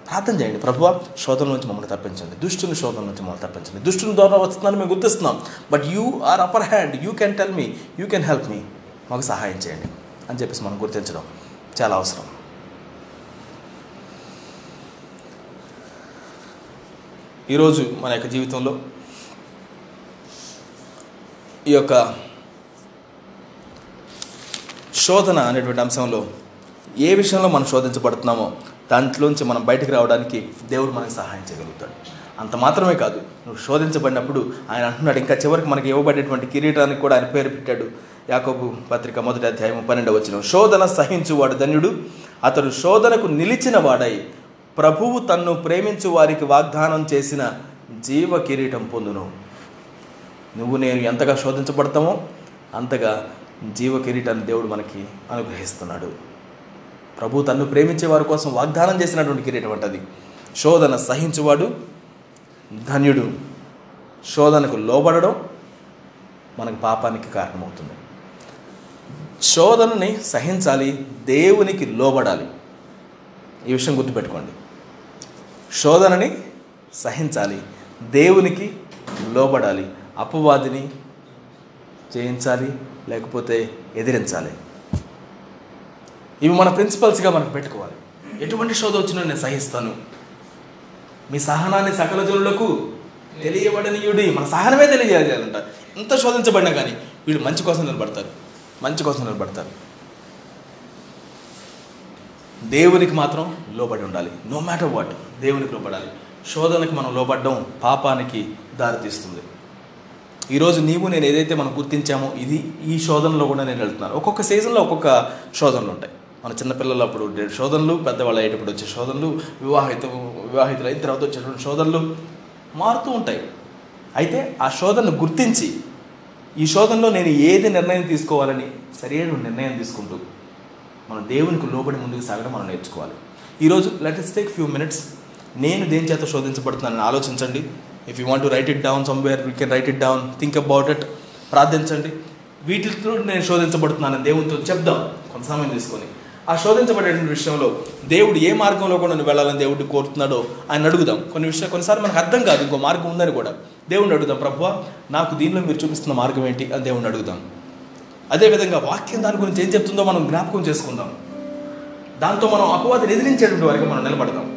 ప్రార్థన చేయండి. ప్రభు శోధన నుంచి మమ్మల్ని తప్పించండి. దుష్టుని శోధన నుంచి మమ్మల్ని తప్పించండి. దుష్టుని ద్వారా వస్తున్నాను మేము గుర్తిస్తున్నాం. But you are upper hand you can tell me you can help me మాకు సహాయం చేయండి. అని చెప్పేసి మనం గుర్తించడం చాలా అవసరం. ఈరోజు మన యొక్క జీవితంలో ఈ యొక్క శోధన అనేటువంటి అంశంలో ఏ విషయంలో మనం శోధించబడుతున్నామో దాంట్లోంచి మనం బయటకు రావడానికి దేవుడు మనకు సహాయం చేయగలుగుతాడు. అంత మాత్రమే కాదు నువ్వు శోధించబడినప్పుడు ఆయన అంటున్నాడు ఇంకా చివరికి మనకి ఇవ్వబడేటువంటి కిరీటానికి కూడా ఆయన పేరు పెట్టాడు. యాకోబు పత్రిక మొదటి అధ్యాయం పన్నెండవ వచ్చిన శోధన సహించువాడు ధన్యుడు అతడు శోధనకు నిలిచిన వాడై ప్రభువు తన్ను ప్రేమించు వారికి వాగ్దానం చేసిన జీవ కిరీటం పొందును. నువ్వు నేను ఎంతగా శోధించబడతామో అంతగా జీవ కిరీటాన్ని దేవుడు మనకి అనుగ్రహిస్తున్నాడు. ప్రభు తన్ను ప్రేమించే వారి కోసం వాగ్దానం చేసినటువంటి కిరీటం అంటది శోధన సహించువాడు ధన్యుడు. శోధనకు లోబడడం మనకు పాపానికి కారణమవుతుంది. శోధనని సహించాలి దేవునికి లోబడాలి. ఈ విషయం గుర్తుపెట్టుకోండి. శోధనని సహించాలి దేవునికి లోబడాలి. అపవాదిని చేయించాలి లేకపోతే ఎదిరించాలి. ఇవి మన ప్రిన్సిపల్స్గా మనం పెట్టుకోవాలి. ఎటువంటి శోధ వచ్చినా నేను సహిస్తాను. మీ సహనాన్ని సకల జనులకు తెలియబడనీయుడి. మన సహనమే తెలియజేయాలంట ఎంత శోధించబడినా కానీ వీళ్ళు మంచి కోసం నిలబడతారు మంచి కోసం నిలబడతారు దేవునికి మాత్రం లోబడి ఉండాలి. నో మ్యాటర్ వాట్ దేవునికి లోబడాలి. శోధనకి మనం లోబడడం పాపానికి దారితీస్తుంది. ఈరోజు నీవు నేను ఏదైతే మనం గుర్తించామో ఇది ఈ శోధనలో కూడా నేను వెళ్తున్నాను ఒక్కొక్క సీజన్లో ఒక్కొక్క శోధనలు ఉంటాయి. మన చిన్నపిల్లలు అప్పుడు శోధనలు పెద్దవాళ్ళు అయ్యేటప్పుడు వచ్చే శోధనలు వివాహిత వివాహితులు అయిన తర్వాత వచ్చేటువంటి శోధనలు మారుతూ ఉంటాయి. అయితే ఆ శోధనను గుర్తించి ఈ శోధనలో నేను ఏది నిర్ణయం తీసుకోవాలని సరైన నిర్ణయం తీసుకుంటూ మన దేవునికి లోబడి ముందుకు సాగడం మనం నేర్చుకోవాలి. ఈరోజు let us take few minutes నేను దేని చేత శోధించబడుతున్నానని ఆలోచించండి. If you want to write it down somewhere you can write it down think about it ప్రార్థించండి. వీటితో నేను శోధించబడుతున్నాను. దేవునితో చెప్దాం. కొంత సమయం తీసుకొని. ఆ శోధించబడేటువంటి విషయంలో దేవుడు ఏ మార్గంలో కూడా నువ్వు వెళ్ళాలని దేవుడిని కోరుతున్నాడో ఆయన అడుగుదాం. కొన్ని విషయాలు కొన్నిసార్లు మనకు అర్థం కాదు. ఇంకో మార్గం ఉందని కూడా. దేవుడిని అడుగుదాం ప్రభు నాకు దీనిలో మీరు చూపిస్తున్న మార్గం ఏంటి? అని దేవుడిని అడుగుదాం. అదేవిధంగా వాక్యం దాని గురించి ఏం చెప్తుందో మనం జ్ఞాపకం చేసుకుందాం. దాంతో మనం అపవాదిని ఎదిరించేటువంటి వారికి మనం నిలబడదాం.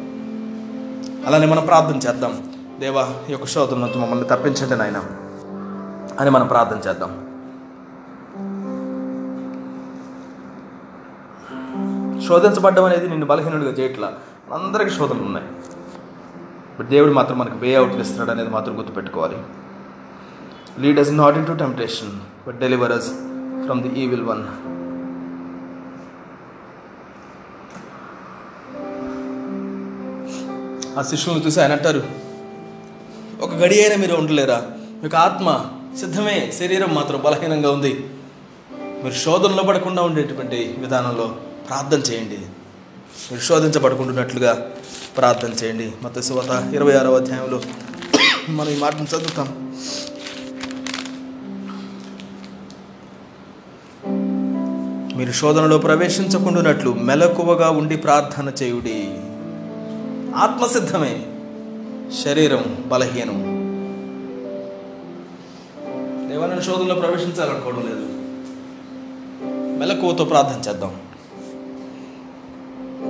అలానే మనం ప్రార్థన చేద్దాం. దేవా ఈ యొక్క శోధన నుంచి మమ్మల్ని తప్పించండి నాయన అని మనం ప్రార్థన చేద్దాం. శోధించబడ్డం అనేది నిన్ను బలహీనుడిగా చేయట్లా? అందరికీ శోధనలు ఉన్నాయి. బట్ దేవుడు మాత్రం మనకు వే అవుట్ ఇస్తున్నాడు అనేది మాత్రం గుర్తుపెట్టుకోవాలి. Lead us not into temptation but deliver us from the evil one ఆ శిష్యులను చూసి ఆయన అంటారు గడి అయినా మీరు ఉండలేరా? మీకు ఆత్మ సిద్ధమే శరీరం మాత్రం బలహీనంగా ఉంది. మీరు శోధనలో పడకుండా ఉండేటువంటి విధానంలో ప్రార్థన చేయండి. మీరు శోధించబడుకుంటున్నట్లుగా ప్రార్థన చేయండి. మత శివత ఇరవై ఆరవ అధ్యాయంలో మనం ఈ మాటను చదువుతాం. మీరు శోధనలో ప్రవేశించకుండానట్లు మెలకువగా ఉండి ప్రార్థన చేయుడి. ఆత్మసిద్ధమే శరీరం బలహీనం. దేవాలను శోధనలో ప్రవేశించాలనుకోవడం లేదు. మెలకువతో ప్రార్థన చేద్దాం.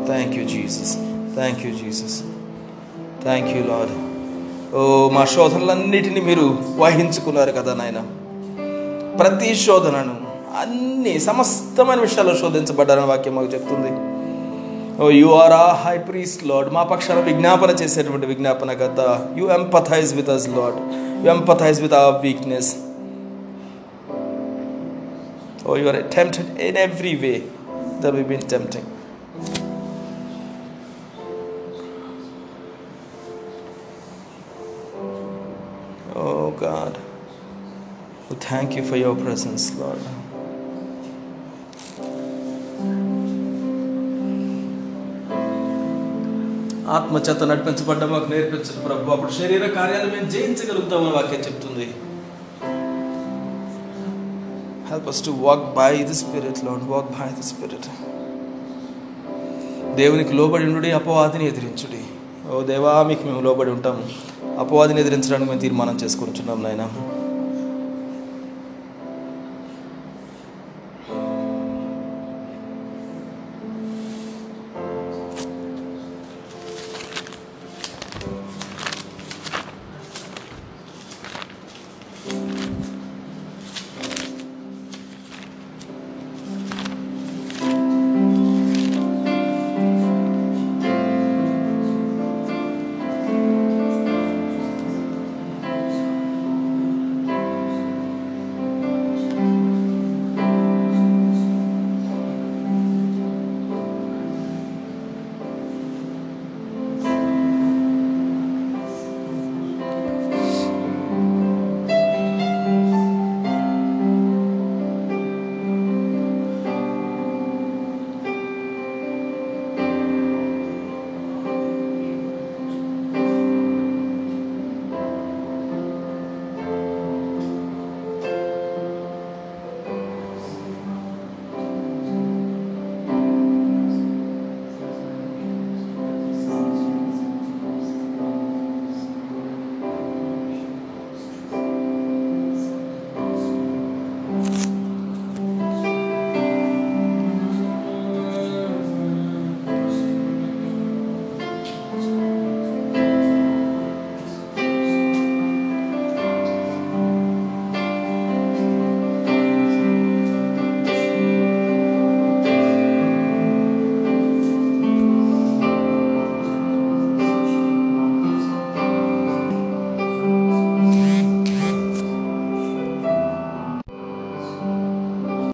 Thank you Jesus thank you Jesus thank you Lord ఓ మా శోధనలన్నిటిని మీరు వహించుకున్నారు కదా నాయన. ప్రతి శోధనను అన్ని సమస్తమైన విషయాల్లో శోధించబడ్డారని వాక్యం మాకు చెప్తుంది. Oh you are a high priest Lord మా పక్షాన విజ్ఞాపన చేసేటువంటి విజ్ఞాపన కథ you empathise with us Lord you empathise with our weakness Oh, you are tempted in every way that we've been tempting. Oh God, we thank you for your presence, Lord. ఆత్మచేత నడిపించబడ్డ మాకు నేర్పించదు ప్రభు. అప్పుడు శరీర కార్యాలు మేము జయించగలుగుతామని వాక్యం చెప్తుంది. Help us to walk by the spirit Lord. Walk by the spirit దేవునికి లోబడి ఉండి అపవాదిని ఎదిరించుడి. ఓ దేవా మీకు మేము లోబడి ఉంటాము. అపవాదిని ఎదిరించడానికి మేము తీర్మానం చేసుకుంటున్నాం నాయన.